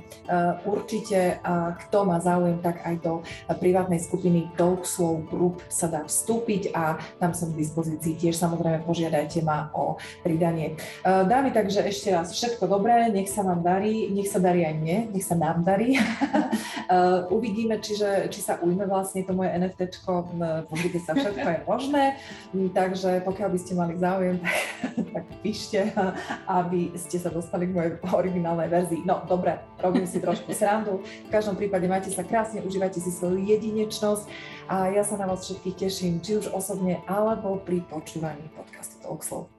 Speaker 1: určite, kto má záujem, tak aj do privátnej skupiny Talkslow Group sa dá vstúpiť a tam som k dispozícii tiež samozrejme požiadajte ma o pridanie. E, dámy, takže ešte raz všetko dobré, nech sa vám dá darí, nech sa darí aj mne, nech sa nám darí. uh, *laughs* uvidíme, čiže, či sa ujme vlastne to moje NFT, pozrite sa, všetko je možné, mm, takže pokiaľ by ste mali záujem, *laughs* tak, tak píšte, aby ste sa dostali k mojej originálnej verzii. No, dobre, robím si trošku srandu. V každom prípade majte sa krásne, užívajte si svoju jedinečnosť a ja sa na vás všetkých teším, či už osobne, alebo pri počúvaní podcastu Talkslow.